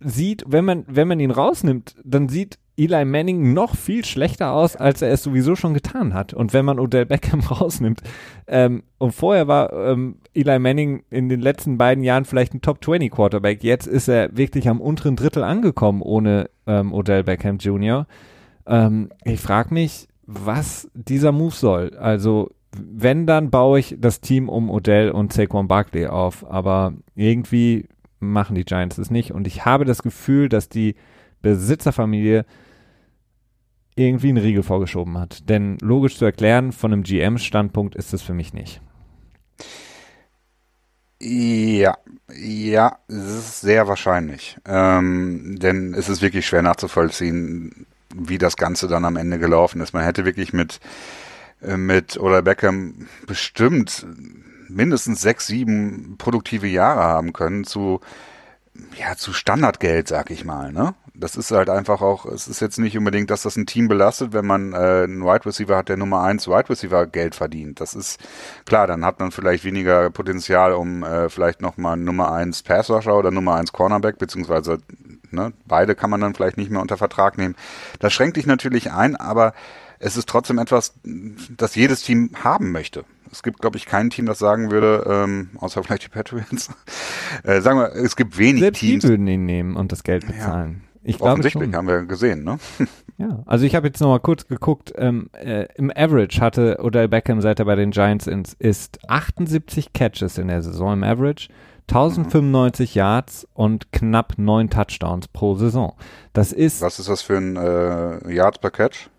sieht, wenn man, wenn man ihn rausnimmt, dann sieht Eli Manning noch viel schlechter aus, als er es sowieso schon getan hat. Und wenn man Odell Beckham rausnimmt, ähm, und vorher war ähm, Eli Manning in den letzten beiden Jahren vielleicht ein Top 20 Quarterback, jetzt ist er wirklich am unteren Drittel angekommen ohne ähm, Odell Beckham Jr. Ähm, ich frage mich, was dieser Move soll. Also wenn, dann baue ich das Team um Odell und Saquon Barkley auf, aber irgendwie machen die Giants es nicht und ich habe das Gefühl, dass die Besitzerfamilie irgendwie einen Riegel vorgeschoben hat. Denn logisch zu erklären, von einem GM-Standpunkt ist es für mich nicht. Ja, ja, es ist sehr wahrscheinlich. Ähm, denn es ist wirklich schwer nachzuvollziehen, wie das Ganze dann am Ende gelaufen ist. Man hätte wirklich mit, äh, mit oder Beckham bestimmt mindestens sechs, sieben produktive Jahre haben können zu, ja, zu Standardgeld, sag ich mal, ne? Das ist halt einfach auch, es ist jetzt nicht unbedingt, dass das ein Team belastet, wenn man äh, einen Wide Receiver hat, der Nummer eins Wide Receiver Geld verdient. Das ist klar, dann hat man vielleicht weniger Potenzial, um äh, vielleicht nochmal Nummer eins Pass Rusher oder Nummer eins Cornerback, beziehungsweise ne, beide kann man dann vielleicht nicht mehr unter Vertrag nehmen. Das schränkt dich natürlich ein, aber es ist trotzdem etwas, das jedes Team haben möchte. Es gibt, glaube ich, kein Team, das sagen würde, ähm, außer vielleicht die Patriots. äh, sagen wir, es gibt wenig Selbst Teams. Die würden ihn nehmen und das Geld bezahlen. Ja. Ich glaube schon. haben wir gesehen, ne? ja, also ich habe jetzt nochmal kurz geguckt, ähm, äh, im Average hatte Odell Beckham, seit er bei den Giants ist, ist 78 Catches in der Saison im Average, 1095 mhm. Yards und knapp neun Touchdowns pro Saison. Das ist. Was ist das für ein äh, Yards per Catch?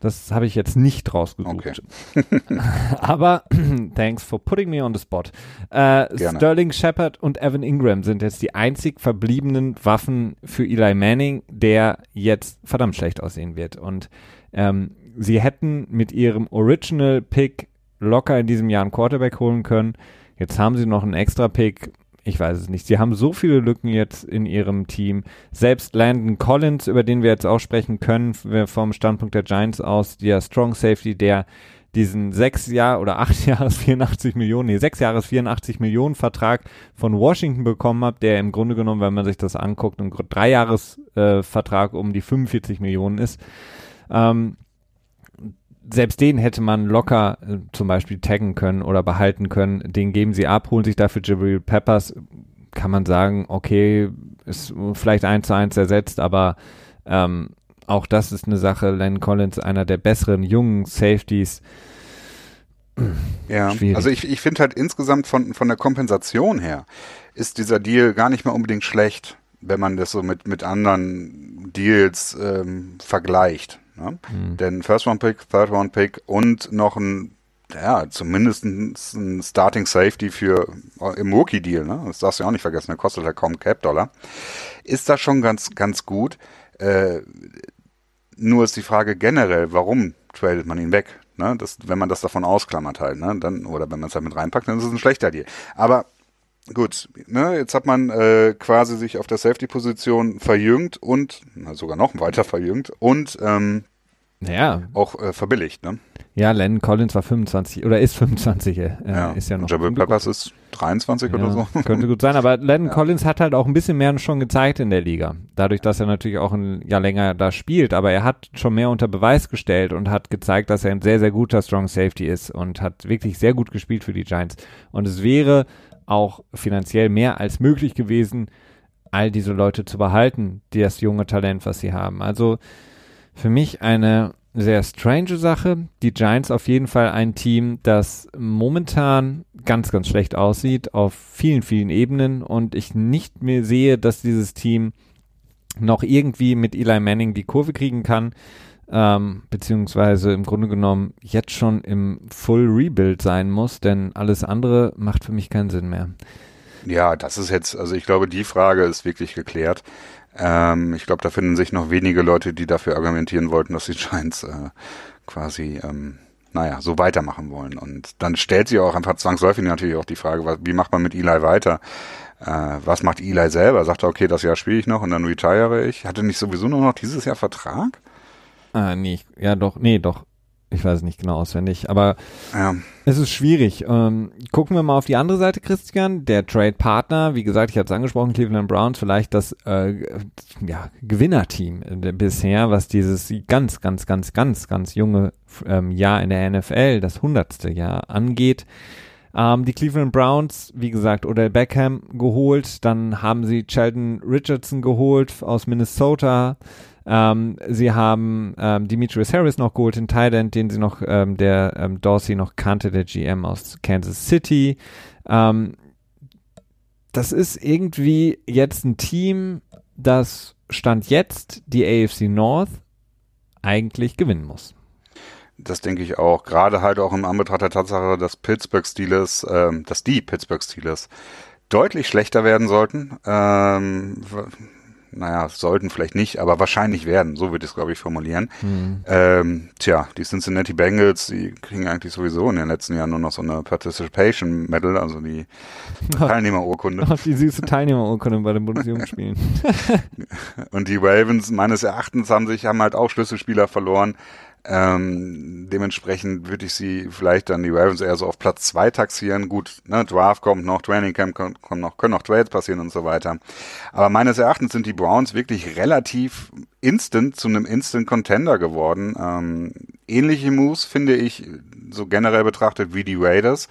Das habe ich jetzt nicht rausgesucht. Okay. Aber thanks for putting me on the spot. Äh, Sterling Shepard und Evan Ingram sind jetzt die einzig verbliebenen Waffen für Eli Manning, der jetzt verdammt schlecht aussehen wird. Und ähm, sie hätten mit ihrem Original Pick locker in diesem Jahr einen Quarterback holen können. Jetzt haben sie noch einen extra Pick ich weiß es nicht. Sie haben so viele Lücken jetzt in ihrem Team. Selbst Landon Collins, über den wir jetzt auch sprechen können, vom Standpunkt der Giants aus, der Strong Safety, der diesen sechs Jahr oder acht Jahres 84 Millionen, nee, sechs Jahres 84 Millionen Vertrag von Washington bekommen hat, der im Grunde genommen, wenn man sich das anguckt, ein drei Jahres äh, Vertrag um die 45 Millionen ist. Ähm, selbst den hätte man locker äh, zum Beispiel taggen können oder behalten können. Den geben sie ab, holen sich dafür Jabril Peppers. Kann man sagen, okay, ist vielleicht eins zu eins ersetzt, aber ähm, auch das ist eine Sache. Len Collins, einer der besseren jungen Safeties. Ja, Schwierig. also ich, ich finde halt insgesamt von, von der Kompensation her ist dieser Deal gar nicht mehr unbedingt schlecht, wenn man das so mit, mit anderen Deals ähm, vergleicht. Ne? Mhm. Denn First Round Pick, Third Round Pick und noch ein, ja, zumindest ein Starting Safety für äh, im Rookie Deal, ne? Das darfst du ja auch nicht vergessen, der kostet halt kaum Cap Dollar. Ist das schon ganz, ganz gut. Äh, nur ist die Frage generell, warum tradet man ihn weg? Ne? Das, wenn man das davon ausklammert halt, ne? Dann, oder wenn man es halt mit reinpackt, dann ist es ein schlechter Deal. Aber gut, ne, jetzt hat man äh, quasi sich auf der Safety-Position verjüngt und na, sogar noch weiter verjüngt und ähm, ja. auch äh, verbilligt, ne? Ja, Len Collins war 25 oder ist 25, äh, ja. ist ja noch. Jabril Peppers ist 23 ja, oder so. Könnte gut sein, aber Len ja. Collins hat halt auch ein bisschen mehr schon gezeigt in der Liga. Dadurch, dass er natürlich auch ein Jahr länger da spielt, aber er hat schon mehr unter Beweis gestellt und hat gezeigt, dass er ein sehr, sehr guter Strong Safety ist und hat wirklich sehr gut gespielt für die Giants. Und es wäre auch finanziell mehr als möglich gewesen, all diese Leute zu behalten, die das junge Talent, was sie haben. Also für mich eine sehr strange Sache. Die Giants auf jeden Fall ein Team, das momentan ganz, ganz schlecht aussieht auf vielen, vielen Ebenen und ich nicht mehr sehe, dass dieses Team noch irgendwie mit Eli Manning die Kurve kriegen kann ähm, beziehungsweise im Grunde genommen jetzt schon im Full Rebuild sein muss, denn alles andere macht für mich keinen Sinn mehr. Ja, das ist jetzt, also ich glaube, die Frage ist wirklich geklärt. Ähm, ich glaube, da finden sich noch wenige Leute, die dafür argumentieren wollten, dass die Giants äh, quasi, ähm, naja, so weitermachen wollen. Und dann stellt sich auch einfach zwangsläufig natürlich auch die Frage, wie macht man mit Eli weiter? Äh, was macht Eli selber? Sagt er, okay, das Jahr spiele ich noch und dann retire ich? Hatte nicht sowieso nur noch dieses Jahr Vertrag? Ah, nee, ja doch, nee, doch. Ich weiß es nicht genau auswendig, aber Ja. es ist schwierig. Ähm, gucken wir mal auf die andere Seite, Christian. Der Trade-Partner, wie gesagt, ich hatte es angesprochen, Cleveland Browns, vielleicht das äh, ja, Gewinnerteam bisher, was dieses ganz, ganz, ganz, ganz, ganz junge ähm, Jahr in der NFL, das hundertste Jahr angeht. Ähm, die Cleveland Browns, wie gesagt, Odell Beckham geholt, dann haben sie Sheldon Richardson geholt aus Minnesota. Ähm, sie haben ähm, Demetrius Harris noch geholt, den Thailand, den sie noch, ähm, der ähm, Dorsey noch kannte, der GM aus Kansas City. Ähm, das ist irgendwie jetzt ein Team, das Stand jetzt die AFC North eigentlich gewinnen muss. Das denke ich auch. Gerade halt auch im Anbetracht der Tatsache, dass Pittsburgh Steelers, ähm, dass die Pittsburgh Steelers deutlich schlechter werden sollten. Ähm, naja, sollten vielleicht nicht, aber wahrscheinlich werden. So würde ich es, glaube ich, formulieren. Ähm, tja, die Cincinnati Bengals, die kriegen eigentlich sowieso in den letzten Jahren nur noch so eine Participation Medal, also die Teilnehmerurkunde. Die süße Teilnehmerurkunde bei den Bundesjugendspielen. Und die Ravens, meines Erachtens, haben sich, haben halt auch Schlüsselspieler verloren. Ähm, dementsprechend würde ich sie vielleicht dann die Ravens eher so auf Platz zwei taxieren. Gut, ne, Draft kommt noch, Training Camp kommt, kommt noch, können noch Trades passieren und so weiter. Aber meines Erachtens sind die Browns wirklich relativ instant zu einem Instant Contender geworden. Ähm, ähnliche Moves finde ich so generell betrachtet wie die Raiders.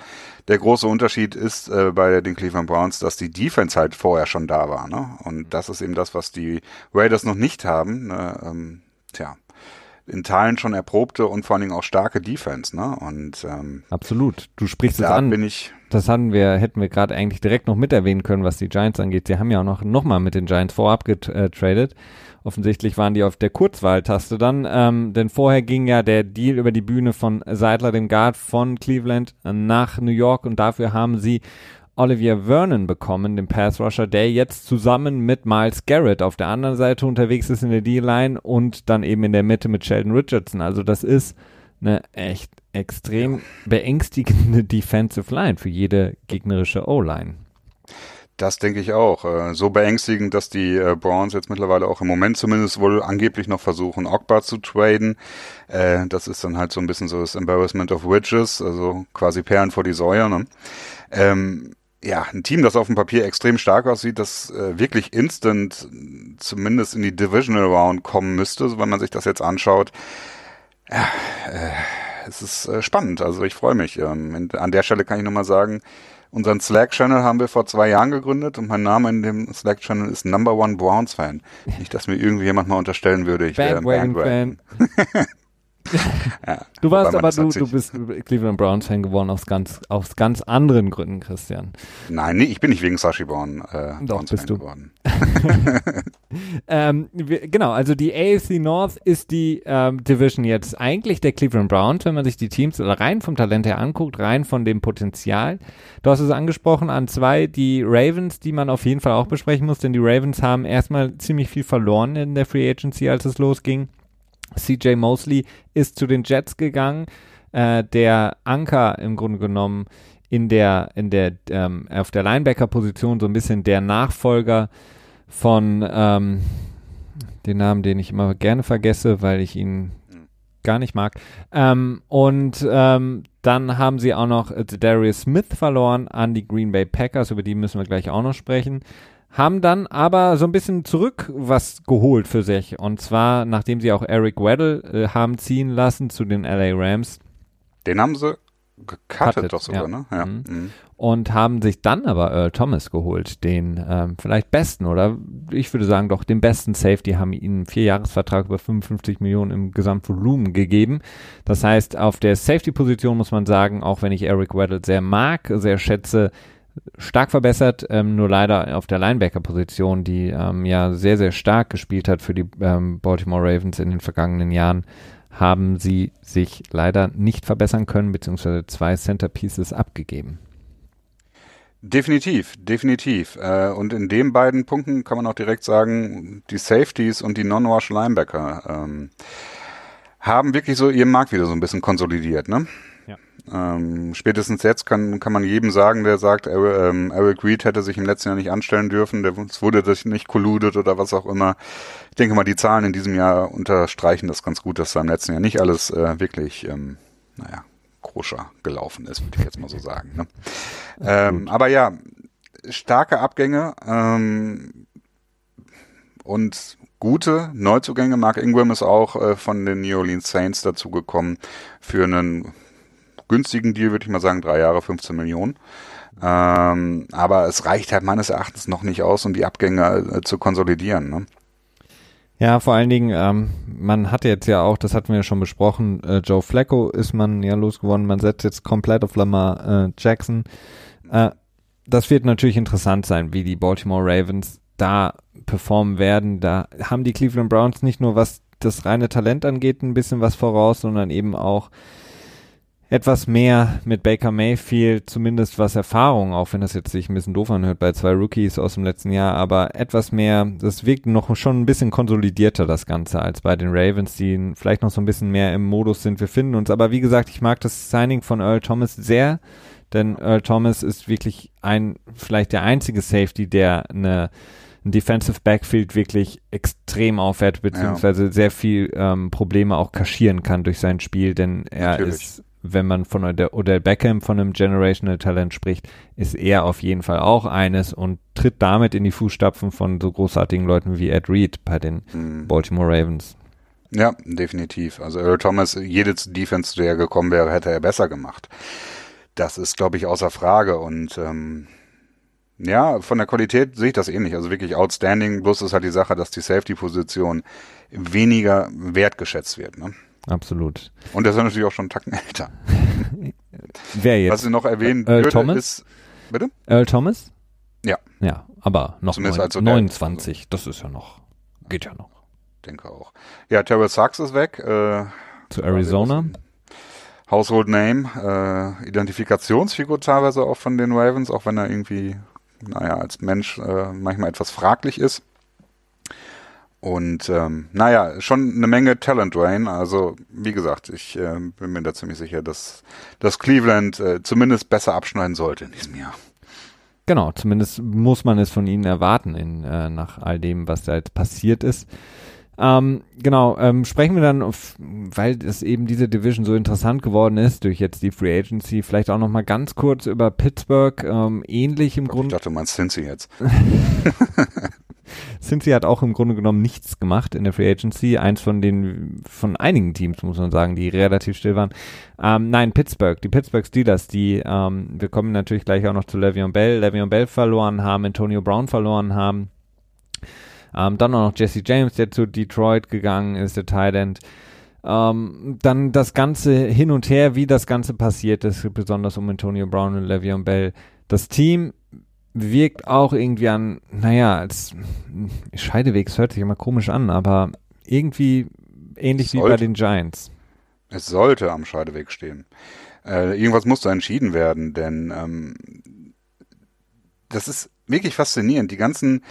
Der große Unterschied ist äh, bei den Cleveland Browns, dass die Defense halt vorher schon da war. Ne? Und das ist eben das, was die Raiders noch nicht haben. Ne? Ähm, tja, in Teilen schon erprobte und vor allen Dingen auch starke Defense. Ne? Und ähm, Absolut. Du sprichst es an. bin ich Das hatten wir, hätten wir gerade eigentlich direkt noch mit erwähnen können, was die Giants angeht. Sie haben ja auch noch, noch mal mit den Giants vorab getradet. Offensichtlich waren die auf der Kurzwahltaste dann, ähm, denn vorher ging ja der Deal über die Bühne von Seidler, dem Guard von Cleveland nach New York und dafür haben sie Olivier Vernon bekommen, den Pass Rusher, der jetzt zusammen mit Miles Garrett auf der anderen Seite unterwegs ist in der D-Line und dann eben in der Mitte mit Sheldon Richardson. Also das ist eine echt extrem beängstigende Defensive Line für jede gegnerische O-Line. Das denke ich auch. Äh, So beängstigend, dass die äh, Browns jetzt mittlerweile auch im Moment zumindest wohl angeblich noch versuchen, Ogba zu traden. Äh, Das ist dann halt so ein bisschen so das Embarrassment of Witches, also quasi Perlen vor die Säue. Ne? Ja, ein Team, das auf dem Papier extrem stark aussieht, das äh, wirklich instant zumindest in die Divisional Round kommen müsste, so wenn man sich das jetzt anschaut. Ja, äh, es ist äh, spannend, also ich freue mich. Ähm, an der Stelle kann ich nochmal sagen, unseren Slack-Channel haben wir vor zwei Jahren gegründet und mein Name in dem Slack-Channel ist Number One Browns-Fan. Nicht, dass mir irgendwie jemand mal unterstellen würde, ich wäre ein Bandwagon-Fan. Ja, Du warst aber, du, du bist Cleveland Browns Fan geworden aus ganz, aus ganz anderen Gründen, Christian. Nein, nee, ich bin nicht wegen Sashi Born äh, Doch, Browns bist Fan du. geworden. Ähm, wir, genau, also die AFC North ist die ähm, Division jetzt eigentlich der Cleveland Browns, wenn man sich die Teams rein vom Talent her anguckt, rein von dem Potenzial. Du hast es angesprochen an zwei, die Ravens, die man auf jeden Fall auch besprechen muss, denn die Ravens haben erstmal ziemlich viel verloren in der Free Agency, als es losging. CJ Mosley ist zu den Jets gegangen, äh, der Anker im Grunde genommen in der, in der, ähm, auf der Linebacker-Position so ein bisschen der Nachfolger von ähm, den Namen, den ich immer gerne vergesse, weil ich ihn gar nicht mag. Ähm, und ähm, dann haben sie auch noch Darius Smith verloren an die Green Bay Packers, über die müssen wir gleich auch noch sprechen. Haben dann aber so ein bisschen zurück was geholt für sich. Und zwar, nachdem sie auch Eric Weddle äh, haben ziehen lassen zu den LA Rams, Den haben sie gecuttet doch sogar, ja. ne? Ja. Mhm. Mhm. und haben sich dann aber Earl Thomas geholt, den ähm, vielleicht besten oder ich würde sagen doch den besten Safety, haben ihnen einen Vierjahresvertrag über 55 Millionen im Gesamtvolumen gegeben. Das heißt, auf der Safety-Position muss man sagen, auch wenn ich Eric Weddle sehr mag, sehr schätze, stark verbessert, ähm, nur leider auf der Linebacker-Position, die ähm, ja sehr, sehr stark gespielt hat für die ähm, Baltimore Ravens in den vergangenen Jahren, haben sie sich leider nicht verbessern können, beziehungsweise zwei Centerpieces abgegeben. Definitiv, definitiv. Äh, und in den beiden Punkten kann man auch direkt sagen, die Safeties und die Non-Wash Linebacker ähm, haben wirklich so ihren Markt wieder so ein bisschen konsolidiert. Ne? Ja. Ähm, spätestens jetzt kann, kann man jedem sagen, der sagt, ähm, Eric Reed hätte sich im letzten Jahr nicht anstellen dürfen, der es wurde sich nicht kolludet oder was auch immer. Ich denke mal, die Zahlen in diesem Jahr unterstreichen das ganz gut, dass da im letzten Jahr nicht alles äh, wirklich, ähm, naja, koscher gelaufen ist, würde ich jetzt mal so sagen. Ne? Ähm, aber ja, starke Abgänge ähm, und gute Neuzugänge. Mark Ingram ist auch äh, von den New Orleans Saints dazu gekommen für einen günstigen Deal, würde ich mal sagen, drei Jahre, 15 Millionen. Ähm, aber es reicht halt meines Erachtens noch nicht aus, um die Abgänge äh, zu konsolidieren. Ne? Ja, vor allen Dingen, ähm, man hat jetzt ja auch, das hatten wir ja schon besprochen, äh, Joe Flacco ist man ja losgeworden, man setzt jetzt komplett auf Lamar äh, Jackson. Äh, das wird natürlich interessant sein, wie die Baltimore Ravens da performen werden. Da haben die Cleveland Browns nicht nur was das reine Talent angeht, ein bisschen was voraus, sondern eben auch etwas mehr mit Baker Mayfield, zumindest was Erfahrung, auch wenn das jetzt sich ein bisschen doof anhört bei zwei Rookies aus dem letzten Jahr, aber etwas mehr, das wirkt noch schon ein bisschen konsolidierter, das Ganze, als bei den Ravens, die vielleicht noch so ein bisschen mehr im Modus sind. Wir finden uns, aber wie gesagt, ich mag das Signing von Earl Thomas sehr, denn Earl Thomas ist wirklich ein, vielleicht der einzige Safety, der eine ein Defensive Backfield wirklich extrem aufwertet, beziehungsweise ja. sehr viel ähm, Probleme auch kaschieren kann durch sein Spiel, denn er Natürlich. ist wenn man von Odell Beckham von einem Generational Talent spricht, ist er auf jeden Fall auch eines und tritt damit in die Fußstapfen von so großartigen Leuten wie Ed Reed bei den mhm. Baltimore Ravens. Ja, definitiv. Also Earl Thomas, jede Defense, zu der er gekommen wäre, hätte er besser gemacht. Das ist, glaube ich, außer Frage. Und ähm, ja, von der Qualität sehe ich das ähnlich. Also wirklich outstanding. Bloß ist halt die Sache, dass die Safety-Position weniger wertgeschätzt wird. Ne? Absolut. Und der ist natürlich auch schon einen Tacken älter. Wer jetzt? Was ich noch erwähnen Earl würde, Thomas? ist. Bitte? Earl Thomas? Ja. Ja, aber noch neun, also 29. Das ist ja noch. Geht ja noch. Denke auch. Ja, Terrell Sachs ist weg. Äh, Zu Arizona. Household Name, äh, Identifikationsfigur teilweise auch von den Ravens, auch wenn er irgendwie, naja, als Mensch äh, manchmal etwas fraglich ist. Und ähm, naja, schon eine Menge Talent Drain. Also wie gesagt, ich äh, bin mir da ziemlich sicher, dass, dass Cleveland äh, zumindest besser abschneiden sollte in diesem Jahr. Genau, zumindest muss man es von ihnen erwarten in, äh, nach all dem, was da jetzt passiert ist. Ähm, genau, ähm, sprechen wir dann, auf, weil es eben diese Division so interessant geworden ist durch jetzt die Free Agency, vielleicht auch noch mal ganz kurz über Pittsburgh, ähm, ähnlich im Grunde. Ich dachte, meinst Cincy jetzt. Cincy hat auch im Grunde genommen nichts gemacht in der Free Agency. Eins von den, von einigen Teams, muss man sagen, die relativ still waren. Ähm, nein, Pittsburgh, die Pittsburgh Steelers, die, ähm, wir kommen natürlich gleich auch noch zu Le'Veon Bell, Le'Veon Bell verloren haben, Antonio Brown verloren haben. Ähm, dann auch noch Jesse James, der zu Detroit gegangen ist, der Tight End. Ähm, dann das Ganze hin und her, wie das Ganze passiert ist, besonders um Antonio Brown und Le'Veon Bell. Das Team wirkt auch irgendwie an, naja, als Scheidewegs hört sich immer komisch an, aber irgendwie ähnlich sollte, wie bei den Giants. Es sollte am Scheideweg stehen. Äh, irgendwas musste entschieden werden, denn ähm, das ist wirklich faszinierend. Die ganzen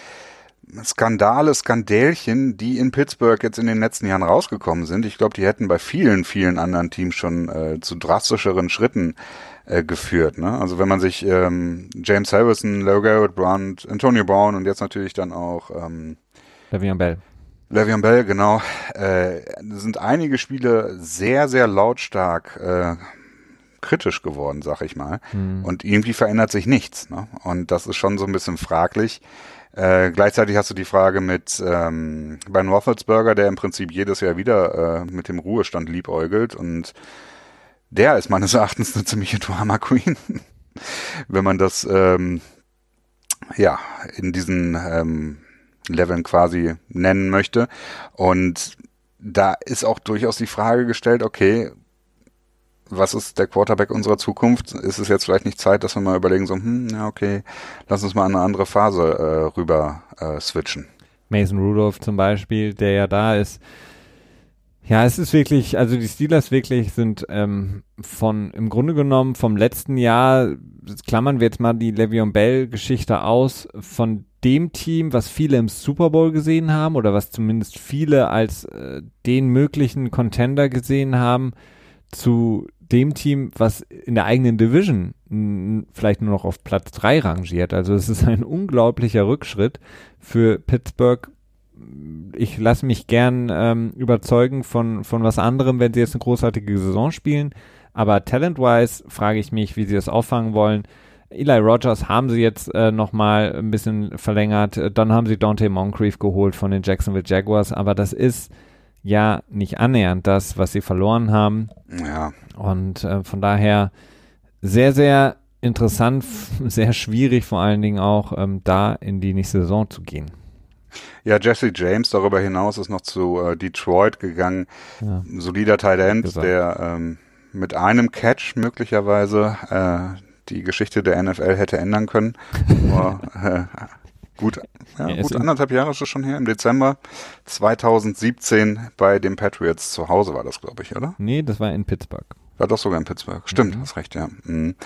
Skandale, Skandälchen, die in Pittsburgh jetzt in den letzten Jahren rausgekommen sind, ich glaube, die hätten bei vielen, vielen anderen Teams schon äh, zu drastischeren Schritten äh, geführt. Ne? Also wenn man sich ähm, James Harrison, Garrett Brown, Antonio Brown und jetzt natürlich dann auch ähm, Le'Veon Bell. Le'Veon Bell, genau. Äh, sind einige Spiele sehr, sehr lautstark äh, kritisch geworden, sag ich mal. Mhm. Und irgendwie verändert sich nichts. Ne? Und das ist schon so ein bisschen fraglich. Äh, gleichzeitig hast du die Frage mit ähm, Ben Roethlisberger, der im Prinzip jedes Jahr wieder äh, mit dem Ruhestand liebäugelt und der ist meines Erachtens eine ziemliche Drama Queen, wenn man das ähm, ja in diesen ähm, Leveln quasi nennen möchte. Und da ist auch durchaus die Frage gestellt, okay, was ist der Quarterback unserer Zukunft? Ist es jetzt vielleicht nicht Zeit, dass wir mal überlegen, so, hm, ja, okay, lass uns mal an eine andere Phase äh, rüber äh, switchen. Mason Rudolph zum Beispiel, der ja da ist, ja, es ist wirklich, also die Steelers wirklich sind ähm, von, im Grunde genommen vom letzten Jahr, klammern wir jetzt mal die Le'Veon Bell Geschichte aus, von dem Team, was viele im Super Bowl gesehen haben oder was zumindest viele als äh, den möglichen Contender gesehen haben, zu dem Team, was in der eigenen Division vielleicht nur noch auf Platz drei rangiert. Also es ist ein unglaublicher Rückschritt für Pittsburgh. Ich lasse mich gern ähm, überzeugen von, von was anderem, wenn sie jetzt eine großartige Saison spielen. Aber talent-wise frage ich mich, wie sie das auffangen wollen. Eli Rogers haben sie jetzt äh, nochmal ein bisschen verlängert. Dann haben sie Dante Moncrief geholt von den Jacksonville Jaguars. Aber das ist ja nicht annähernd das, was sie verloren haben. Ja. Und äh, von daher sehr, sehr interessant, sehr schwierig vor allen Dingen auch, ähm, da in die nächste Saison zu gehen. Ja, Jesse James darüber hinaus ist noch zu äh, Detroit gegangen. Ja. Solider Tight End, der ähm, mit einem Catch möglicherweise äh, die Geschichte der NFL hätte ändern können. Aber, äh, gut, ja, ja, gut anderthalb Jahre ist es schon her, im Dezember 2017 bei den Patriots zu Hause war das, glaube ich, oder? Nee, das war in Pittsburgh. War doch sogar in Pittsburgh. Stimmt, mhm. hast recht, ja. Mhm.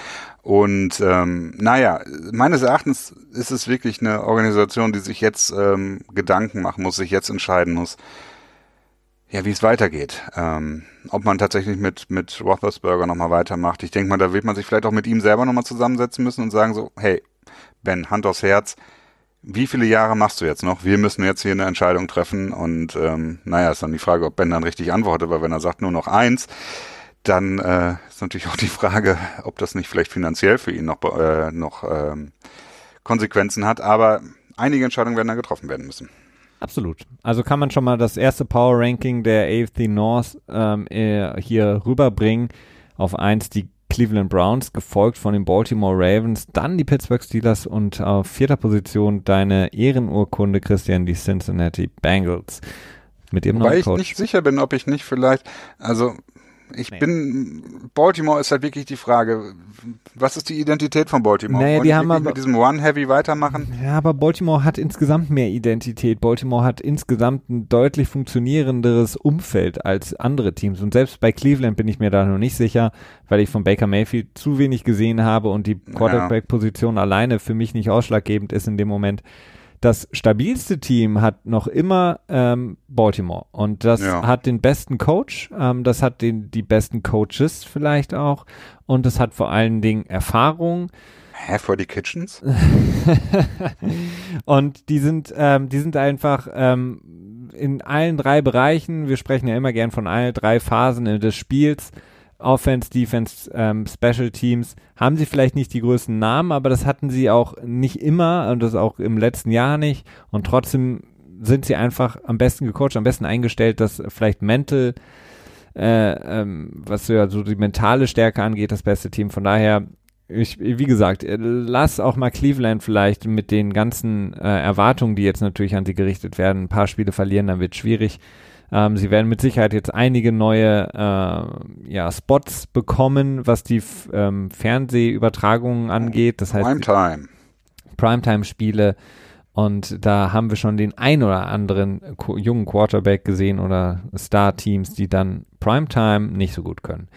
Und ähm, naja, meines Erachtens ist es wirklich eine Organisation, die sich jetzt ähm, Gedanken machen muss, sich jetzt entscheiden muss, ja, wie es weitergeht. Ähm, ob man tatsächlich mit, mit Roethlisberger nochmal weitermacht. Ich denke mal, da wird man sich vielleicht auch mit ihm selber nochmal zusammensetzen müssen und sagen so, hey, Ben, Hand aufs Herz, wie viele Jahre machst du jetzt noch? Wir müssen jetzt hier eine Entscheidung treffen und ähm, naja, ist dann die Frage, ob Ben dann richtig antwortet, weil wenn er sagt nur noch eins, dann äh, ist natürlich auch die Frage, ob das nicht vielleicht finanziell für ihn noch, äh, noch ähm, Konsequenzen hat. Aber einige Entscheidungen werden da getroffen werden müssen. Absolut. Also kann man schon mal das erste Power Ranking der AFC North ähm, äh, hier rüberbringen. Auf eins die Cleveland Browns, gefolgt von den Baltimore Ravens, dann die Pittsburgh Steelers und auf vierter Position deine Ehrenurkunde, Christian, die Cincinnati Bengals. Mit ihrem Coach. ich nicht sicher bin, ob ich nicht vielleicht, also ich nee. bin, Baltimore ist halt wirklich die Frage, was ist die Identität von Baltimore? Naja, die haben aber, mit diesem One-Heavy weitermachen? Ja, aber Baltimore hat insgesamt mehr Identität. Baltimore hat insgesamt ein deutlich funktionierenderes Umfeld als andere Teams. Und selbst bei Cleveland bin ich mir da noch nicht sicher, weil ich von Baker Mayfield zu wenig gesehen habe und die Quarterback-Position ja. alleine für mich nicht ausschlaggebend ist in dem Moment das stabilste Team hat noch immer ähm, Baltimore und das ja. hat den besten Coach, ähm, das hat den, die besten Coaches vielleicht auch und es hat vor allen Dingen Erfahrung. Hä, for the Kitchens? und die sind, ähm, die sind einfach ähm, in allen drei Bereichen, wir sprechen ja immer gern von allen drei Phasen des Spiels, Offense, Defense, ähm, Special Teams haben sie vielleicht nicht die größten Namen, aber das hatten sie auch nicht immer und das auch im letzten Jahr nicht. Und trotzdem sind sie einfach am besten gecoacht, am besten eingestellt, dass vielleicht mental, äh, ähm, was ja, so die mentale Stärke angeht, das beste Team. Von daher, ich, wie gesagt, lass auch mal Cleveland vielleicht mit den ganzen äh, Erwartungen, die jetzt natürlich an sie gerichtet werden, ein paar Spiele verlieren, dann wird es schwierig. Ähm, sie werden mit Sicherheit jetzt einige neue äh, ja, Spots bekommen, was die ähm, Fernsehübertragungen angeht. Das heißt Primetime. Primetime-Spiele. Und da haben wir schon den ein oder anderen jungen Quarterback gesehen oder Star-Teams, die dann Primetime nicht so gut können.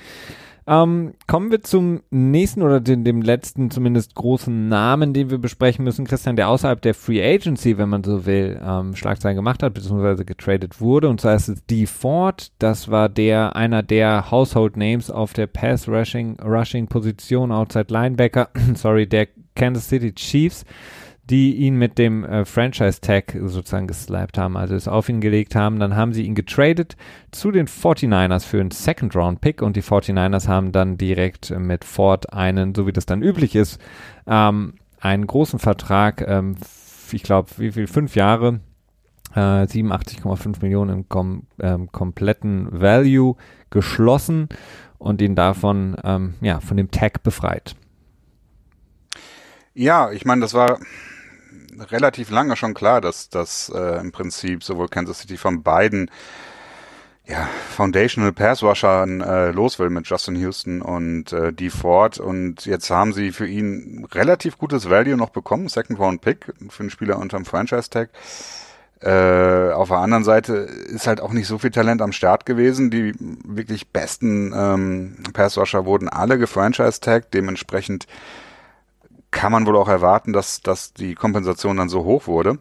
Ähm, kommen wir zum nächsten oder dem, dem, letzten zumindest großen Namen, den wir besprechen müssen, Christian, der außerhalb der Free Agency, wenn man so will, ähm, Schlagzeilen gemacht hat, beziehungsweise getradet wurde. Und zwar ist es D. Ford. Das war der, einer der Household Names auf der Pass Rushing, Rushing Position, Outside Linebacker, sorry, der Kansas City Chiefs die ihn mit dem äh, Franchise-Tag sozusagen geslappt haben, also es auf ihn gelegt haben. Dann haben sie ihn getradet zu den 49ers für einen Second-Round-Pick und die 49ers haben dann direkt mit Ford einen, so wie das dann üblich ist, ähm, einen großen Vertrag, ähm, ich glaube, wie viel, fünf Jahre, äh, 87,5 Millionen im kom ähm, kompletten Value geschlossen und ihn davon, ähm, ja, von dem Tag befreit. Ja, ich meine, das war relativ lange schon klar, dass das äh, im Prinzip sowohl Kansas City von beiden ja, Foundational Pass Rushern äh, los will mit Justin Houston und äh, Dee Ford und jetzt haben sie für ihn relativ gutes Value noch bekommen, Second Round Pick für einen Spieler unterm Franchise Tag. Äh, auf der anderen Seite ist halt auch nicht so viel Talent am Start gewesen. Die wirklich besten ähm, Pass Rusher wurden alle gefranchise tagged, dementsprechend kann man wohl auch erwarten, dass, dass die Kompensation dann so hoch wurde.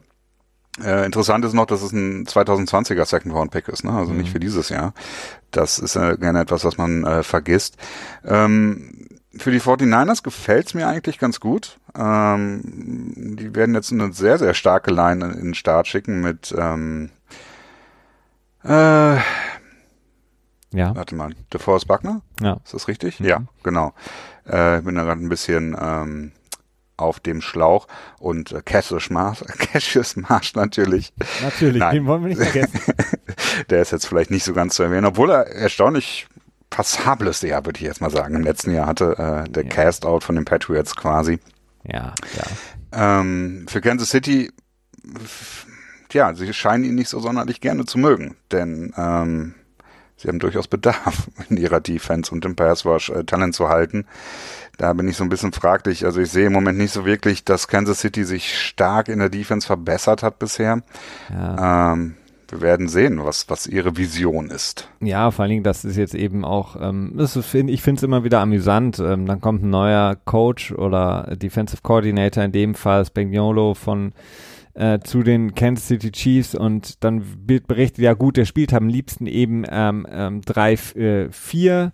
Äh, interessant ist noch, dass es ein 2020er Second Round Pick ist, ne? also mhm. nicht für dieses Jahr. Das ist äh, gerne etwas, was man äh, vergisst. Ähm, für die 49ers gefällt's mir eigentlich ganz gut. Ähm, die werden jetzt eine sehr, sehr starke Line in den Start schicken mit ähm, äh, ja. Warte mal, DeForest Buckner? Ja. Ist das richtig? Mhm. Ja, genau. Äh, ich bin da gerade ein bisschen ähm, auf dem Schlauch und äh, Cassius Marsh, Cassius Marsh natürlich. Natürlich, Nein. den wollen wir nicht vergessen. Der ist jetzt vielleicht nicht so ganz zu erwähnen, obwohl er erstaunlich passables Jahr, würde ich jetzt mal sagen, im letzten Jahr hatte, äh, der ja. Cast-Out von den Patriots quasi. Ja, ja. Ähm, für Kansas City, ja, sie scheinen ihn nicht so sonderlich gerne zu mögen, denn ähm, sie haben durchaus Bedarf in ihrer Defense und im Pass Rush äh, Talent zu halten. Da bin ich so ein bisschen fraglich. Also ich sehe im Moment nicht so wirklich, dass Kansas City sich stark in der Defense verbessert hat bisher. Ja. Ähm, wir werden sehen, was, was ihre Vision ist. Ja, vor allen Dingen, das ist jetzt eben auch, ähm, ist, ich finde es immer wieder amüsant. Ähm, dann kommt ein neuer Coach oder Defensive Coordinator, in dem Fall Spagnolo von äh, zu den Kansas City Chiefs und dann wird berichtet, ja gut, der spielt am liebsten eben ähm, ähm, drei, äh, vier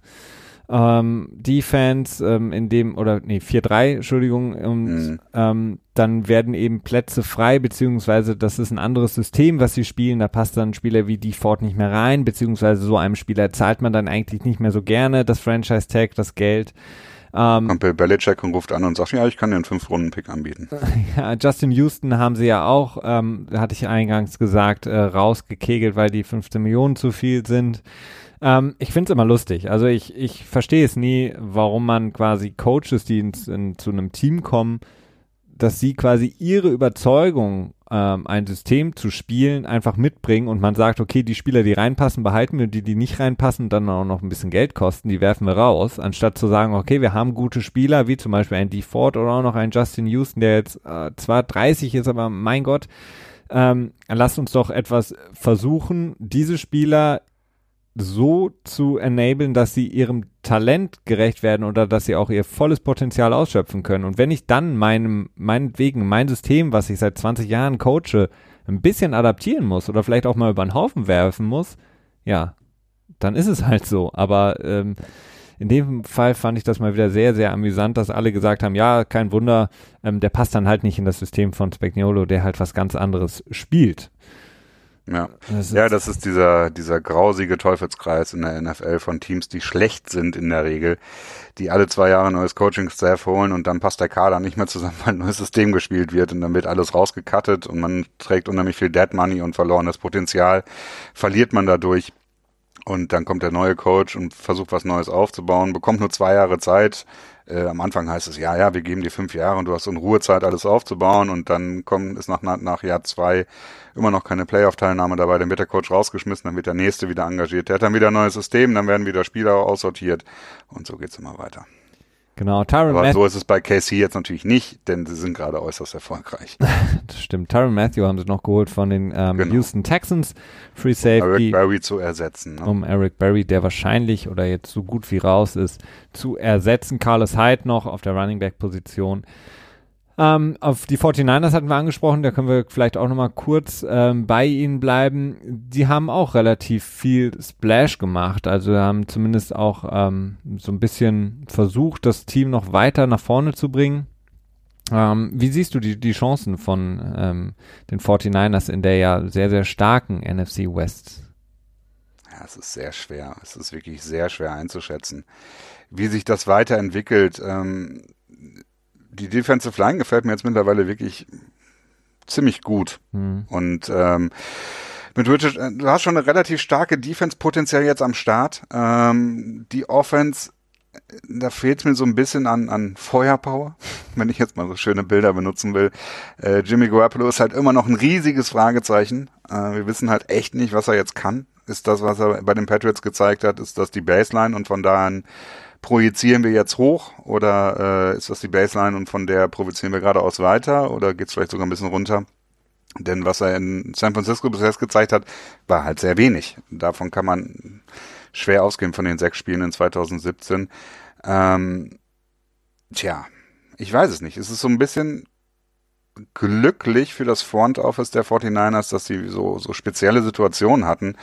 ähm, Defense, ähm, in dem, oder nee, 4-3, Entschuldigung, und mhm. ähm, dann werden eben Plätze frei, beziehungsweise das ist ein anderes System, was sie spielen, da passt dann ein Spieler wie Default nicht mehr rein, beziehungsweise so einem Spieler zahlt man dann eigentlich nicht mehr so gerne das Franchise-Tag, das Geld. Ähm, Kommt Bill Belichick und ruft an und sagt, ja, ich kann dir einen Fünf-Runden-Pick anbieten. Ja, Justin Houston haben sie ja auch, ähm, hatte ich eingangs gesagt, äh, rausgekegelt, weil die 15 Millionen zu viel sind. Ähm, ich finde es immer lustig. Also ich, ich verstehe es nie, warum man quasi Coaches, die ins, in, zu einem Team kommen, dass sie quasi ihre Überzeugung, ähm, ein System zu spielen, einfach mitbringen und man sagt, okay, die Spieler, die reinpassen, behalten wir, die, die nicht reinpassen, dann auch noch ein bisschen Geld kosten, die werfen wir raus, anstatt zu sagen, okay, wir haben gute Spieler, wie zum Beispiel ein D. Oder auch noch ein Justin Houston, der jetzt äh, zwar 30 ist, aber mein Gott, ähm, lasst uns doch etwas versuchen, diese Spieler so zu enablen, dass sie ihrem Talent gerecht werden oder dass sie auch ihr volles Potenzial ausschöpfen können. Und wenn ich dann meinem, meinetwegen mein System, was ich seit 20 Jahren coache, ein bisschen adaptieren muss oder vielleicht auch mal über den Haufen werfen muss, ja, dann ist es halt so. Aber ähm, in dem Fall fand ich das mal wieder sehr, sehr amüsant, dass alle gesagt haben, ja, kein Wunder, ähm, der passt dann halt nicht in das System von Spagnuolo, der halt was ganz anderes spielt. Ja. Das ja, das ist dieser, dieser grausige Teufelskreis in der NFL von Teams, die schlecht sind in der Regel, die alle zwei Jahre ein neues Coaching-Staff holen und dann passt der Kader nicht mehr zusammen, weil ein neues System gespielt wird und dann wird alles rausgekattet und man trägt unheimlich viel Dead Money und verlorenes Potenzial, verliert man dadurch. Und dann kommt der neue Coach und versucht was Neues aufzubauen, bekommt nur zwei Jahre Zeit, äh, am Anfang heißt es, ja, ja, wir geben dir fünf Jahre und du hast in Ruhezeit alles aufzubauen und dann kommt es nach, nach Jahr zwei immer noch keine Playoff-Teilnahme dabei, dann wird der Coach rausgeschmissen, dann wird der nächste wieder engagiert, der hat dann wieder ein neues System, dann werden wieder Spieler aussortiert und so geht's immer weiter. Genau, Tyron Aber Matthew so ist es bei KC jetzt natürlich nicht, denn sie sind gerade äußerst erfolgreich. das stimmt. Tyron Matthew haben sie noch geholt von den ähm, genau. Houston Texans. Free Safety. Eric Berry zu ersetzen. Ne? Um Eric Berry, der wahrscheinlich oder jetzt so gut wie raus ist, zu ersetzen. Carlos Hyde noch auf der Running Back Position. Ähm, auf die 49ers hatten wir angesprochen, da können wir vielleicht auch nochmal kurz ähm, bei ihnen bleiben. Die haben auch relativ viel Splash gemacht, also haben zumindest auch ähm, so ein bisschen versucht, das Team noch weiter nach vorne zu bringen. Ähm, wie siehst du die, die Chancen von ähm, den 49ers in der ja sehr, sehr starken NFC West? Ja, es ist sehr schwer. Es ist wirklich sehr schwer einzuschätzen, wie sich das weiterentwickelt. Ähm, die Defensive Line gefällt mir jetzt mittlerweile wirklich ziemlich gut. Mhm. Und ähm, mit Richard, äh, du hast schon eine relativ starke Defense potenziell jetzt am Start. Ähm, die Offense, äh, da fehlt mir so ein bisschen an, an Feuerpower, wenn ich jetzt mal so schöne Bilder benutzen will. Äh, Jimmy Garoppolo ist halt immer noch ein riesiges Fragezeichen. Äh, wir wissen halt echt nicht, was er jetzt kann. Ist das, was er bei den Patriots gezeigt hat, ist das die Baseline und von daher projizieren wir jetzt hoch oder äh, ist das die Baseline und von der projizieren wir geradeaus weiter oder geht es vielleicht sogar ein bisschen runter? Denn was er in San Francisco bisher gezeigt hat, war halt sehr wenig. Davon kann man schwer ausgehen von den sechs Spielen in 2017. Ähm, tja, ich weiß es nicht. Es ist so ein bisschen glücklich für das Front Office der 49ers, dass sie so, so spezielle Situationen hatten.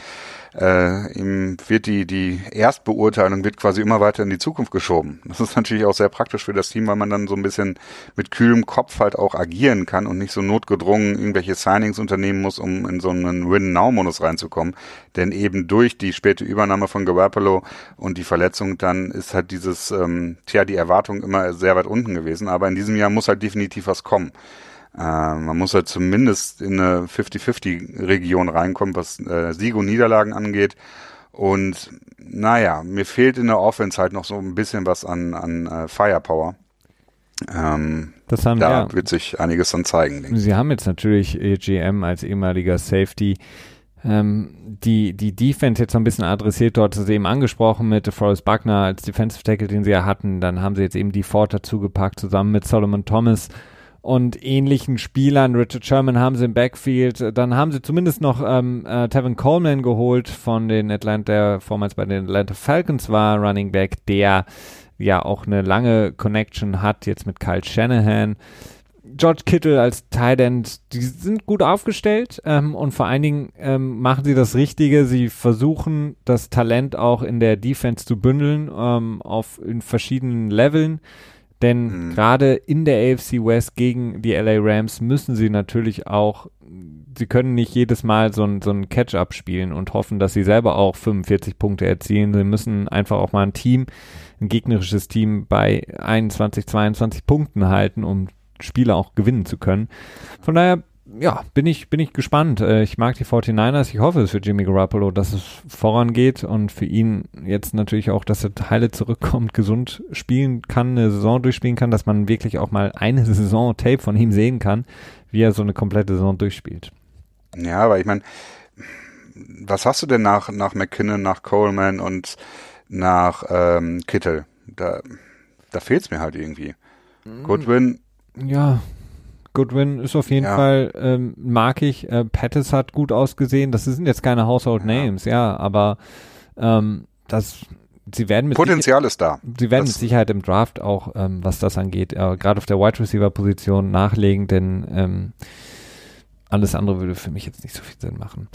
Äh, ihm wird die, die Erstbeurteilung wird quasi immer weiter in die Zukunft geschoben. Das ist natürlich auch sehr praktisch für das Team, weil man dann so ein bisschen mit kühlem Kopf halt auch agieren kann und nicht so notgedrungen irgendwelche Signings unternehmen muss, um in so einen Win-Now-Modus reinzukommen. Denn eben durch die späte Übernahme von Garoppolo und die Verletzung, dann ist halt dieses, ähm, tja, die Erwartung immer sehr weit unten gewesen. Aber in diesem Jahr muss halt definitiv was kommen. Äh, man muss halt zumindest in eine 50-50-Region reinkommen, was äh, Sieg und Niederlagen angeht. Und naja, mir fehlt in der Offense halt noch so ein bisschen was an, an äh, Firepower. Ähm, das haben, da ja, wird sich einiges dann zeigen. Denke Sie haben jetzt natürlich EGM als ehemaliger Safety ähm, die, die Defense jetzt so ein bisschen adressiert. Dort ist eben angesprochen mit Forrest Buckner als Defensive Tackle, den sie ja hatten. Dann haben sie jetzt eben die Ford dazu gepackt, zusammen mit Solomon Thomas und ähnlichen Spielern. Richard Sherman haben sie im Backfield. Dann haben sie zumindest noch ähm, äh, Tevin Coleman geholt von den Atlanta, der vormals bei den Atlanta Falcons war, Running Back, der ja auch eine lange Connection hat jetzt mit Kyle Shanahan. George Kittle als Tight End, die sind gut aufgestellt ähm, und vor allen Dingen ähm, machen sie das Richtige. Sie versuchen das Talent auch in der Defense zu bündeln ähm, auf in verschiedenen Leveln. Denn mhm. gerade in der AFC West gegen die LA Rams müssen sie natürlich auch, sie können nicht jedes Mal so ein, so ein Catch-up spielen und hoffen, dass sie selber auch 45 Punkte erzielen. Sie müssen einfach auch mal ein Team, ein gegnerisches Team bei 21, 22 Punkten halten, um Spiele auch gewinnen zu können. Von daher ja, bin ich, bin ich gespannt. Äh, ich mag die 49ers. Ich hoffe es für Jimmy Garoppolo, dass es vorangeht und für ihn jetzt natürlich auch, dass er Teile zurückkommt, gesund spielen kann, eine Saison durchspielen kann, dass man wirklich auch mal eine Saison Tape von ihm sehen kann, wie er so eine komplette Saison durchspielt. Ja, aber ich meine, was hast du denn nach, nach McKinnon, nach Coleman und nach ähm, Kittel? Da, da fehlt es mir halt irgendwie. Mm. Goodwin. Ja, Goodwin ist auf jeden ja. Fall, ähm, mag ich. Äh, Pettis hat gut ausgesehen. Das sind jetzt keine Household. Names, ja, aber ähm, das, sie werden mit Potenzial ist da. Sie werden das mit Sicherheit im Draft auch, ähm, was das angeht, äh, gerade auf der Wide Receiver Position nachlegen, denn ähm, alles andere würde für mich jetzt nicht so viel Sinn machen.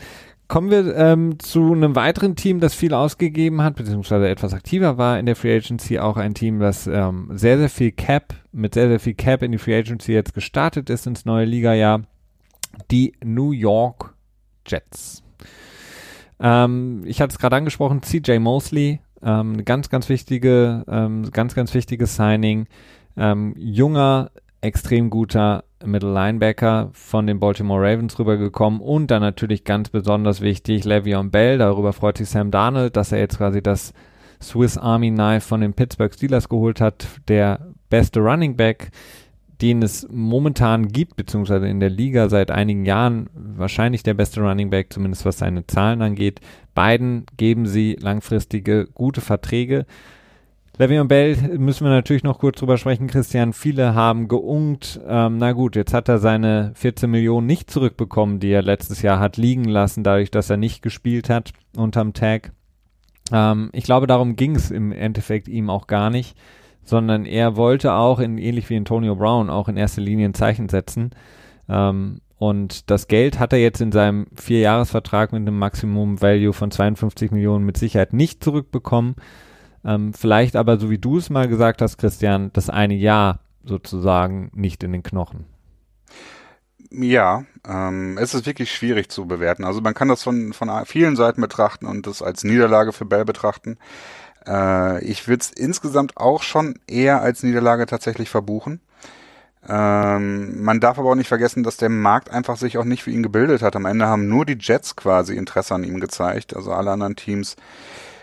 Kommen wir ähm, zu einem weiteren Team, das viel ausgegeben hat, beziehungsweise etwas aktiver war in der Free Agency. Auch ein Team, das ähm, sehr, sehr viel Cap, mit sehr, sehr viel Cap in die Free Agency jetzt gestartet ist ins neue Liga-Jahr. Die New York Jets. Ähm, ich hatte es gerade angesprochen, CJ Mosley, ähm, ganz, ganz wichtige, ähm, ganz, ganz wichtiges Signing. Ähm, junger, extrem guter Middle Linebacker von den Baltimore Ravens rübergekommen und dann natürlich ganz besonders wichtig Le'Veon Bell. Darüber freut sich Sam Darnold, dass er jetzt quasi das Swiss Army Knife von den Pittsburgh Steelers geholt hat. Der beste Running Back, den es momentan gibt, beziehungsweise in der Liga seit einigen Jahren wahrscheinlich der beste Running Back, zumindest was seine Zahlen angeht. Beiden geben sie langfristige gute Verträge. Le'Veon Bell müssen wir natürlich noch kurz drüber sprechen, Christian. Viele haben geungt. Ähm, na gut, jetzt hat er seine 14 Millionen nicht zurückbekommen, die er letztes Jahr hat liegen lassen, dadurch, dass er nicht gespielt hat unterm Tag. Ähm, ich glaube, darum ging es im Endeffekt ihm auch gar nicht, sondern er wollte auch, in, ähnlich wie Antonio Brown, auch in erster Linie ein Zeichen setzen. Ähm, und das Geld hat er jetzt in seinem Vierjahresvertrag mit einem Maximum Value von 52 Millionen mit Sicherheit nicht zurückbekommen. Ähm, vielleicht aber, so wie du es mal gesagt hast, Christian, das eine Jahr sozusagen nicht in den Knochen. Ja, ähm, es ist wirklich schwierig zu bewerten. Also man kann das von, von vielen Seiten betrachten und das als Niederlage für Bell betrachten. Äh, ich würde es insgesamt auch schon eher als Niederlage tatsächlich verbuchen. Ähm, man darf aber auch nicht vergessen, dass der Markt einfach sich auch nicht für ihn gebildet hat. Am Ende haben nur die Jets quasi Interesse an ihm gezeigt. Also alle anderen Teams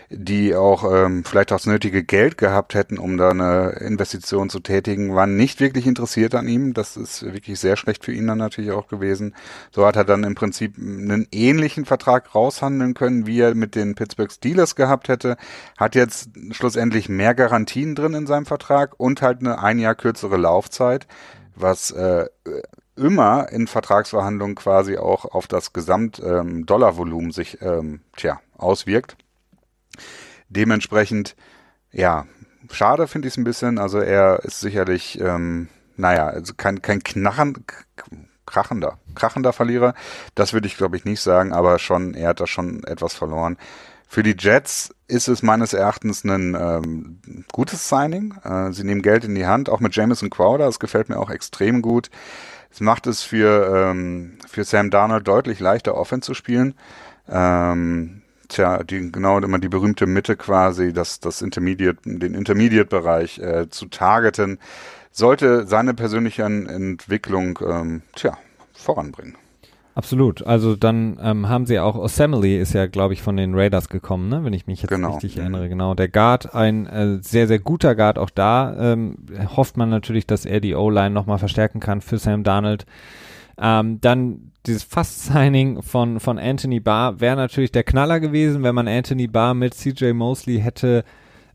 die auch ähm, vielleicht auch das nötige Geld gehabt hätten, um da eine Investition zu tätigen, waren nicht wirklich interessiert an ihm. Das ist wirklich sehr schlecht für ihn dann natürlich auch gewesen. So hat er dann im Prinzip einen ähnlichen Vertrag raushandeln können, wie er mit den Pittsburgh Steelers gehabt hätte. Hat jetzt schlussendlich mehr Garantien drin in seinem Vertrag und halt eine ein Jahr kürzere Laufzeit, was äh, immer in Vertragsverhandlungen quasi auch auf das Gesamtdollarvolumen ähm, sich ähm, tja, auswirkt. Dementsprechend, ja, schade finde ich es ein bisschen. Also er ist sicherlich ähm, naja, also kein, kein Knarren, krachender, krachender Verlierer. Das würde ich, glaube ich, nicht sagen, aber schon, er hat da schon etwas verloren. Für die Jets ist es meines Erachtens ein ähm, gutes Signing. Äh, sie nehmen Geld in die Hand, auch mit Jameson Crowder, das gefällt mir auch extrem gut. Es macht es für, ähm, für Sam Darnold deutlich leichter, Offense zu spielen. Ähm, tja, die, genau immer die berühmte Mitte quasi, das, das Intermediate, den Intermediate-Bereich äh, zu targeten, sollte seine persönliche Entwicklung ähm, tja, voranbringen. Absolut. Also dann ähm, haben sie auch Osamely ist ja, glaube ich, von den Raiders gekommen, ne? wenn ich mich jetzt genau. richtig erinnere. Genau. Der Guard, ein äh, sehr, sehr guter Guard. Auch da ähm, hofft man natürlich, dass er die O-Line nochmal verstärken kann für Sam Darnold. Ähm, dann dieses Fast-Signing von, von Anthony Barr wäre natürlich der Knaller gewesen, wenn man Anthony Barr mit CJ Mosley hätte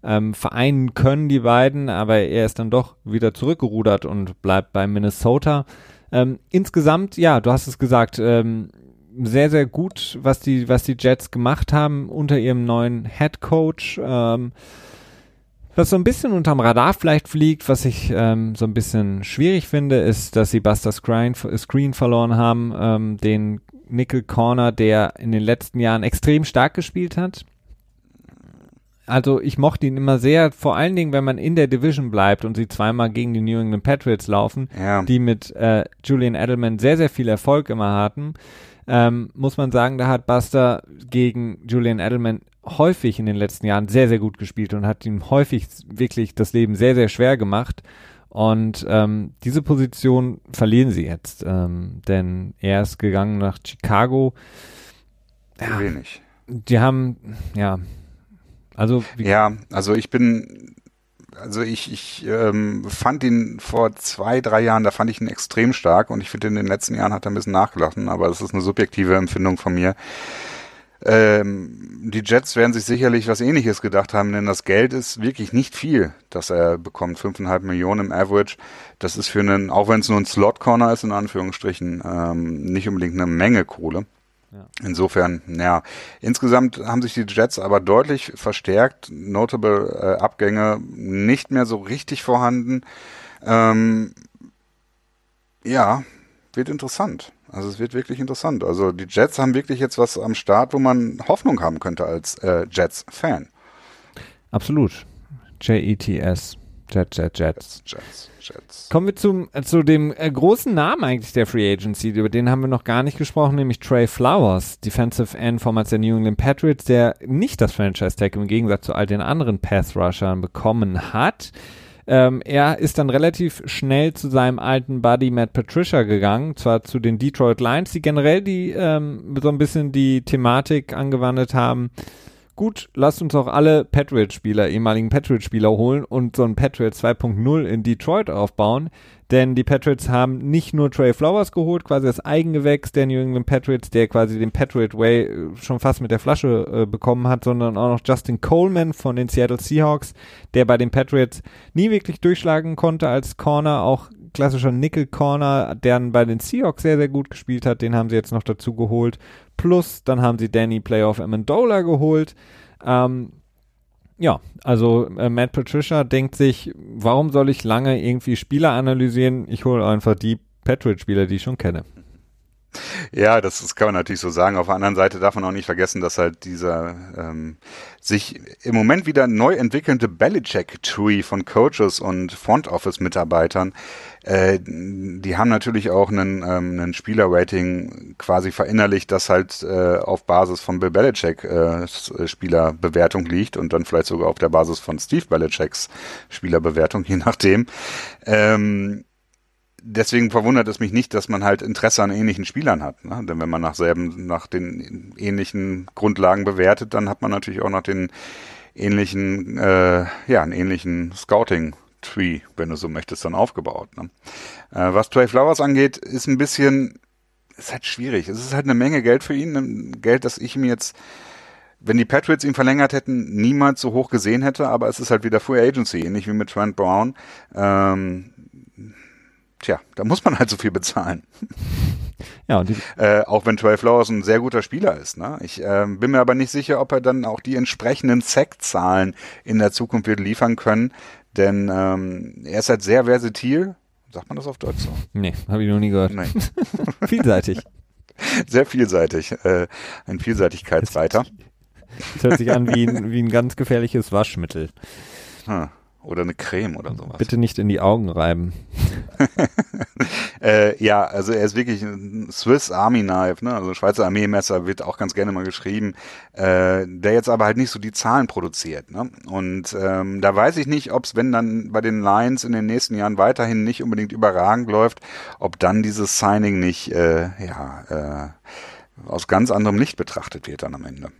ähm, vereinen können, die beiden, aber er ist dann doch wieder zurückgerudert und bleibt bei Minnesota. Ähm, insgesamt, ja, du hast es gesagt, ähm, sehr, sehr gut, was die, was die Jets gemacht haben unter ihrem neuen Head Coach. Ähm, was so ein bisschen unterm Radar vielleicht fliegt, was ich ähm, so ein bisschen schwierig finde, ist, dass sie Buster Screen, Screen verloren haben, ähm, den Nickel Corner, der in den letzten Jahren extrem stark gespielt hat also ich mochte ihn immer sehr, vor allen Dingen, wenn man in der Division bleibt und sie zweimal gegen die New England Patriots laufen, ja. die mit äh, Julian Edelman sehr, sehr viel Erfolg immer hatten, ähm, muss man sagen, da hat Buster gegen Julian Edelman häufig in den letzten Jahren sehr, sehr gut gespielt und hat ihm häufig wirklich das Leben sehr, sehr schwer gemacht. Und ähm, diese Position verlieren sie jetzt, ähm, denn er ist gegangen nach Chicago. Ja, wenig. Die haben, ja, also ja, also ich bin, also ich, ich ähm, fand ihn vor zwei, drei Jahren, da fand ich ihn extrem stark und ich finde in den letzten Jahren hat er ein bisschen nachgelassen, aber das ist eine subjektive Empfindung von mir. Ähm, die Jets werden sich sicherlich was ähnliches gedacht haben, denn das Geld ist wirklich nicht viel, das er bekommt. Fünfeinhalb Millionen im Average. Das ist für einen, auch wenn es nur ein Slot-Corner ist, in Anführungsstrichen, ähm, nicht unbedingt eine Menge Kohle. Insofern, ja, insgesamt haben sich die Jets aber deutlich verstärkt, notable äh, Abgänge nicht mehr so richtig vorhanden. Ähm, ja, wird interessant. Also es wird wirklich interessant. Also die Jets haben wirklich jetzt was am Start, wo man Hoffnung haben könnte als äh, Jets-Fan. Absolut. J-E-T-S. Jet, Jet, Jets. Jets. Jets. Kommen wir zum, äh, zu dem äh, großen Namen eigentlich der Free Agency, über den haben wir noch gar nicht gesprochen, nämlich Trey Flowers, Defensive End Formats der New England Patriots, der nicht das Franchise-Tag im Gegensatz zu all den anderen Pass-Rushern bekommen hat. Ähm, er ist dann relativ schnell zu seinem alten Buddy Matt Patricia gegangen, zwar zu den Detroit Lions, die generell die ähm, so ein bisschen die Thematik angewandt haben, gut, lasst uns auch alle Patriot-Spieler, ehemaligen Patriot-Spieler holen und so ein Patriot 2.0 in Detroit aufbauen. Denn die Patriots haben nicht nur Trey Flowers geholt, quasi das Eigengewächs der New England Patriots, der quasi den Patriot Way äh, schon fast mit der Flasche äh, bekommen hat, sondern auch noch Justin Coleman von den Seattle Seahawks, der bei den Patriots nie wirklich durchschlagen konnte als Corner, auch klassischer Nickel Corner, der bei den Seahawks sehr, sehr gut gespielt hat. Den haben sie jetzt noch dazu geholt. Plus, dann haben sie Danny Playoff Amendola geholt. Ähm, ja, also äh, Matt Patricia denkt sich, warum soll ich lange irgendwie Spieler analysieren? Ich hole einfach die Patriot-Spieler, die ich schon kenne. Ja, das, das kann man natürlich so sagen. Auf der anderen Seite darf man auch nicht vergessen, dass halt dieser ähm, sich im Moment wieder neu entwickelnde Belichick-Tree von Coaches und Front Office-Mitarbeitern, äh, die haben natürlich auch einen, ähm, einen Spieler-Rating quasi verinnerlicht, das halt äh, auf Basis von Bill Belichick äh, Spielerbewertung liegt und dann vielleicht sogar auf der Basis von Steve Belichicks Spielerbewertung, je nachdem. Ähm, deswegen verwundert es mich nicht, dass man halt Interesse an ähnlichen Spielern hat. Ne? Denn wenn man nach selben, nach den ähnlichen Grundlagen bewertet, dann hat man natürlich auch nach den ähnlichen, äh, ja, einen ähnlichen Scouting Tree, wenn du so möchtest, dann aufgebaut. Ne? Äh, was Trey Flowers angeht, ist ein bisschen, ist halt schwierig. Es ist halt eine Menge Geld für ihn, Geld, das ich mir jetzt wenn die Patriots ihn verlängert hätten, niemals so hoch gesehen hätte, aber es ist halt wieder Free Agency, ähnlich wie mit Trent Brown. Ähm, tja, da muss man halt so viel bezahlen. Ja, und die äh, auch wenn Trey Flowers ein sehr guter Spieler ist. Ne? Ich äh, bin mir aber nicht sicher, ob er dann auch die entsprechenden Sack-Zahlen in der Zukunft wird liefern können, denn ähm, er ist halt sehr versatil, Sagt man das auf Deutsch so? Nee, habe ich noch nie gehört. Nee. Vielseitig. Sehr vielseitig. Äh, ein Vielseitigkeitsreiter. Das hört sich an wie ein, wie ein ganz gefährliches Waschmittel. Hm. Oder eine Creme oder sowas. Bitte nicht in die Augen reiben. äh, ja, also er ist wirklich ein Swiss Army Knife, ne? also Schweizer Armeemesser wird auch ganz gerne mal geschrieben, äh, der jetzt aber halt nicht so die Zahlen produziert. Ne? Und ähm, da weiß ich nicht, ob es, wenn dann bei den Lions in den nächsten Jahren weiterhin nicht unbedingt überragend läuft, ob dann dieses Signing nicht äh, ja, äh, aus ganz anderem Licht betrachtet wird dann am Ende.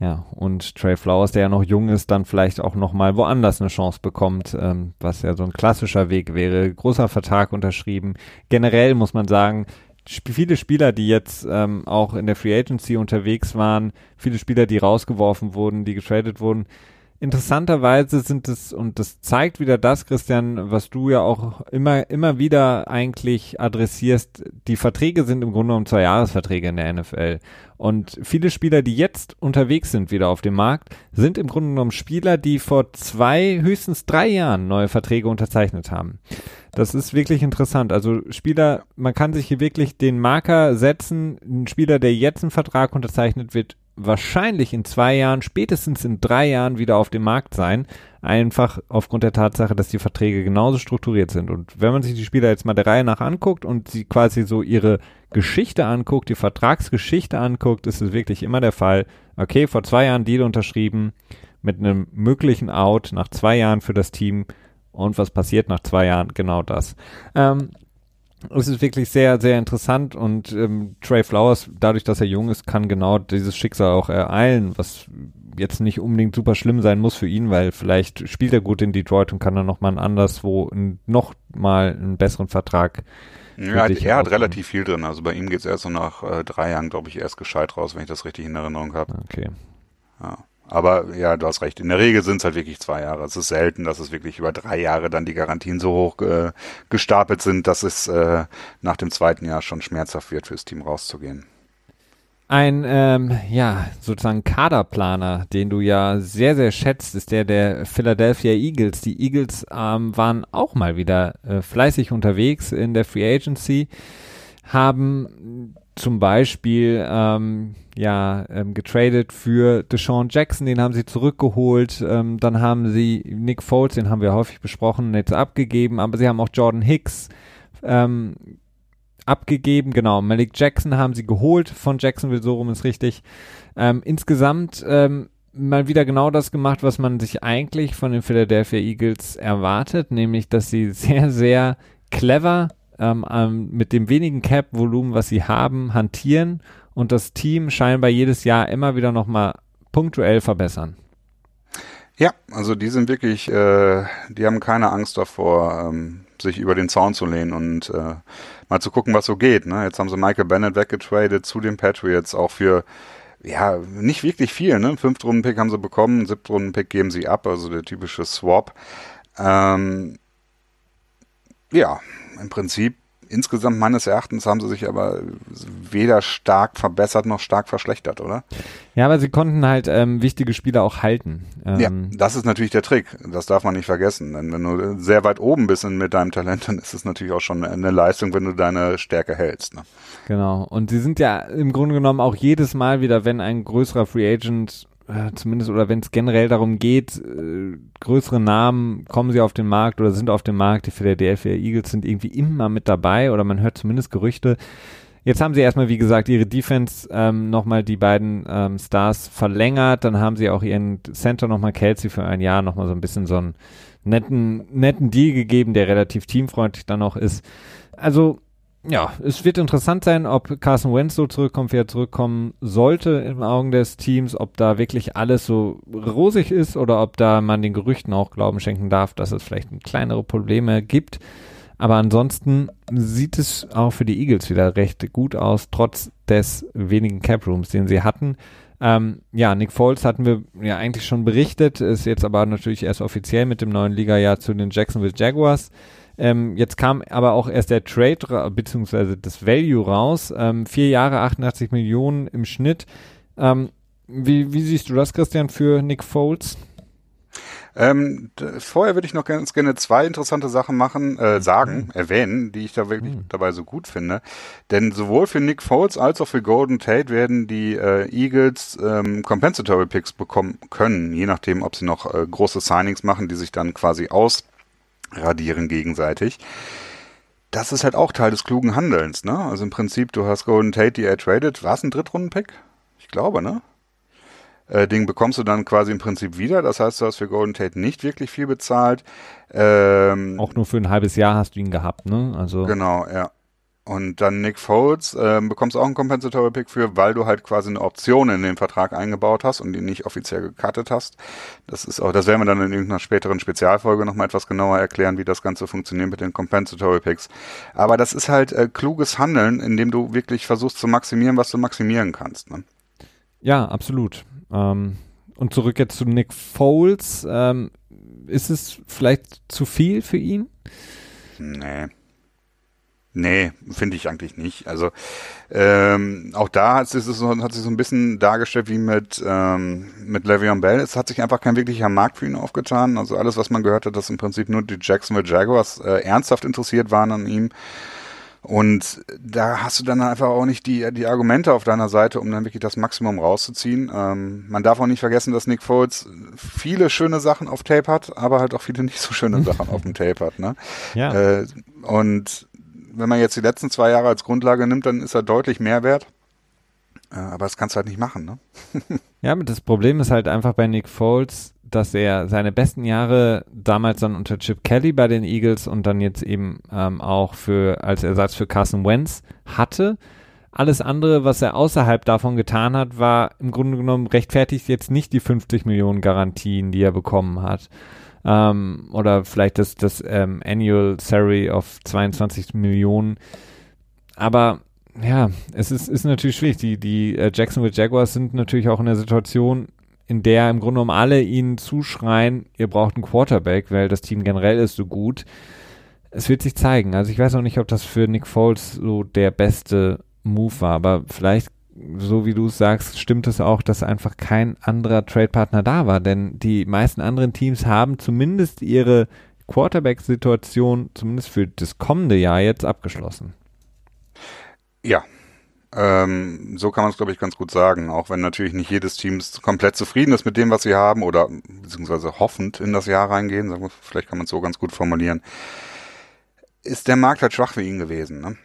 Ja, und Trey Flowers, der ja noch jung ist, dann vielleicht auch nochmal woanders eine Chance bekommt, ähm, was ja so ein klassischer Weg wäre. Großer Vertrag unterschrieben. Generell muss man sagen, sp viele Spieler, die jetzt ähm, auch in der Free Agency unterwegs waren, viele Spieler, die rausgeworfen wurden, die getradet wurden, interessanterweise sind es, und das zeigt wieder das, Christian, was du ja auch immer, immer wieder eigentlich adressierst, die Verträge sind im Grunde genommen zwei Jahresverträge in der NFL. Und viele Spieler, die jetzt unterwegs sind wieder auf dem Markt, sind im Grunde genommen Spieler, die vor zwei, höchstens drei Jahren neue Verträge unterzeichnet haben. Das ist wirklich interessant. Also Spieler, man kann sich hier wirklich den Marker setzen. Ein Spieler, der jetzt einen Vertrag unterzeichnet, wird wahrscheinlich in zwei Jahren, spätestens in drei Jahren wieder auf dem Markt sein. Einfach aufgrund der Tatsache, dass die Verträge genauso strukturiert sind. Und wenn man sich die Spieler jetzt mal der Reihe nach anguckt und sie quasi so ihre Geschichte anguckt, die Vertragsgeschichte anguckt, ist es wirklich immer der Fall. Okay, vor zwei Jahren Deal unterschrieben mit einem möglichen Out nach zwei Jahren für das Team. Und was passiert nach zwei Jahren? Genau das. Ähm, es ist wirklich sehr, sehr interessant und ähm, Trey Flowers, dadurch, dass er jung ist, kann genau dieses Schicksal auch ereilen, was jetzt nicht unbedingt super schlimm sein muss für ihn, weil vielleicht spielt er gut in Detroit und kann dann nochmal anderswo noch mal einen besseren Vertrag. Ja, er hat relativ viel drin. Also bei ihm geht es erst so nach äh, drei Jahren, glaube ich, erst gescheit raus, wenn ich das richtig in Erinnerung habe. Okay. Ja. Aber ja, du hast recht. In der Regel sind es halt wirklich zwei Jahre. Es ist selten, dass es wirklich über drei Jahre dann die Garantien so hoch äh, gestapelt sind, dass es äh, nach dem zweiten Jahr schon schmerzhaft wird, fürs Team rauszugehen. Ein, ähm, ja, sozusagen Kaderplaner, den du ja sehr, sehr schätzt, ist der der Philadelphia Eagles. Die Eagles ähm, waren auch mal wieder äh, fleißig unterwegs in der Free Agency, haben zum Beispiel ähm, ja ähm, getradet für Deshaun Jackson, den haben sie zurückgeholt. Ähm, dann haben sie Nick Foles, den haben wir häufig besprochen, jetzt abgegeben, aber sie haben auch Jordan Hicks ähm, abgegeben. Genau, Malik Jackson haben sie geholt von Jacksonville, so rum ist richtig. Ähm, insgesamt ähm, mal wieder genau das gemacht, was man sich eigentlich von den Philadelphia Eagles erwartet, nämlich dass sie sehr, sehr clever ähm, ähm, mit dem wenigen Cap-Volumen, was sie haben, hantieren und das Team scheinbar jedes Jahr immer wieder nochmal punktuell verbessern. Ja, also die sind wirklich, äh, die haben keine Angst davor, ähm, sich über den Zaun zu lehnen und äh, mal zu gucken, was so geht. Ne? Jetzt haben sie Michael Bennett weggetradet zu den Patriots, auch für ja, nicht wirklich viel, ne? Fünftrunden-Pick haben sie bekommen, Siebtrunden-Pick geben sie ab, also der typische Swap. Ähm, ja, im Prinzip insgesamt meines Erachtens haben sie sich aber weder stark verbessert noch stark verschlechtert, oder? Ja, aber sie konnten halt ähm, wichtige Spieler auch halten. Ähm, ja, das ist natürlich der Trick. Das darf man nicht vergessen. Denn wenn du sehr weit oben bist mit deinem Talent, dann ist es natürlich auch schon eine Leistung, wenn du deine Stärke hältst. Ne? Genau. Und sie sind ja im Grunde genommen auch jedes Mal wieder, wenn ein größerer Free Agent äh, zumindest oder wenn es generell darum geht, äh, größere Namen kommen sie auf den Markt oder sind auf dem Markt, die Philadelphia Eagles sind irgendwie immer mit dabei oder man hört zumindest Gerüchte. Jetzt haben sie erstmal, wie gesagt, ihre Defense ähm, nochmal die beiden ähm, Stars verlängert, dann haben sie auch ihren Center nochmal Kelsey für ein Jahr nochmal so ein bisschen so einen netten, netten Deal gegeben, der relativ teamfreundlich dann auch ist. Also ja, es wird interessant sein, ob Carson Wentz so zurückkommt, wie er zurückkommen sollte im Augen des Teams, ob da wirklich alles so rosig ist oder ob da man den Gerüchten auch Glauben schenken darf, dass es vielleicht kleinere Probleme gibt. Aber ansonsten sieht es auch für die Eagles wieder recht gut aus, trotz des wenigen Cap Rooms, den sie hatten. Ähm, ja, Nick Foles hatten wir ja eigentlich schon berichtet, ist jetzt aber natürlich erst offiziell mit dem neuen Liga-Jahr zu den Jacksonville Jaguars. Ähm, jetzt kam aber auch erst der Trade beziehungsweise das Value raus. Ähm, vier Jahre, 88 Millionen im Schnitt. Ähm, wie, wie siehst du das, Christian, für Nick Foles? Ähm, vorher würde ich noch ganz gerne zwei interessante Sachen machen, äh, sagen, mhm. erwähnen, die ich da wirklich mhm. dabei so gut finde. Denn sowohl für Nick Foles als auch für Golden Tate werden die äh, Eagles ähm, Compensatory Picks bekommen können, je nachdem, ob sie noch äh, große Signings machen, die sich dann quasi ausradieren gegenseitig das ist halt auch Teil des klugen Handelns, ne? Also im Prinzip, du hast Golden Tate, die er tradet. War es ein Drittrunden-Pick? Ich glaube, ne? Äh, Ding bekommst du dann quasi im Prinzip wieder. Das heißt, du hast für Golden Tate nicht wirklich viel bezahlt. Ähm, auch nur für ein halbes Jahr hast du ihn gehabt, ne? Also genau, ja. Und dann Nick Foles ähm, bekommst auch einen Compensatory Pick für, weil du halt quasi eine Option in den Vertrag eingebaut hast und ihn nicht offiziell gecuttet hast. Das ist auch, das werden wir dann in irgendeiner späteren Spezialfolge nochmal etwas genauer erklären, wie das Ganze funktioniert mit den Compensatory Picks. Aber das ist halt äh, kluges Handeln, indem du wirklich versuchst zu maximieren, was du maximieren kannst. Ne? Ja, absolut. Ähm, und zurück jetzt zu Nick Foles. Ähm, ist es vielleicht zu viel für ihn? Nee. Nee, finde ich eigentlich nicht. Also ähm, auch da hat sich, so, hat sich so ein bisschen dargestellt wie mit, ähm, mit Le'Veon Bell. Es hat sich einfach kein wirklicher Markt für ihn aufgetan. Also alles, was man gehört hat, dass im Prinzip nur die Jacksonville Jaguars äh, ernsthaft interessiert waren an ihm. Und da hast du dann einfach auch nicht die, die Argumente auf deiner Seite, um dann wirklich das Maximum rauszuziehen. Ähm, man darf auch nicht vergessen, dass Nick Foles viele schöne Sachen auf Tape hat, aber halt auch viele nicht so schöne Sachen auf dem Tape hat. Ne? Ja. Äh, und wenn man jetzt die letzten zwei Jahre als Grundlage nimmt, dann ist er deutlich mehr wert. Äh, aber das kannst du halt nicht machen, ne? ja, das Problem ist halt einfach bei Nick Foles, dass er seine besten Jahre damals dann unter Chip Kelly bei den Eagles und dann jetzt eben ähm, auch für als Ersatz für Carson Wentz hatte. Alles andere, was er außerhalb davon getan hat, war im Grunde genommen rechtfertigt jetzt nicht die 50 Millionen Garantien, die er bekommen hat ähm, oder vielleicht das, das ähm, Annual Salary of 22 Millionen. Aber ja, es ist, ist natürlich schwierig. Die, die äh, Jacksonville Jaguars sind natürlich auch in der Situation, in der im Grunde genommen alle ihnen zuschreien, ihr braucht einen Quarterback, weil das Team generell ist so gut. Es wird sich zeigen. Also ich weiß auch nicht, ob das für Nick Foles so der beste Move war, aber vielleicht so wie du es sagst, stimmt es auch, dass einfach kein anderer Trade-Partner da war, denn die meisten anderen Teams haben zumindest ihre Quarterback-Situation, zumindest für das kommende Jahr jetzt abgeschlossen. Ja, ähm, so kann man es, glaube ich, ganz gut sagen. Auch wenn natürlich nicht jedes Team komplett zufrieden ist mit dem, was sie haben oder beziehungsweise hoffend in das Jahr reingehen, vielleicht kann man es so ganz gut formulieren, ist der Markt halt schwach für ihn gewesen. Ne?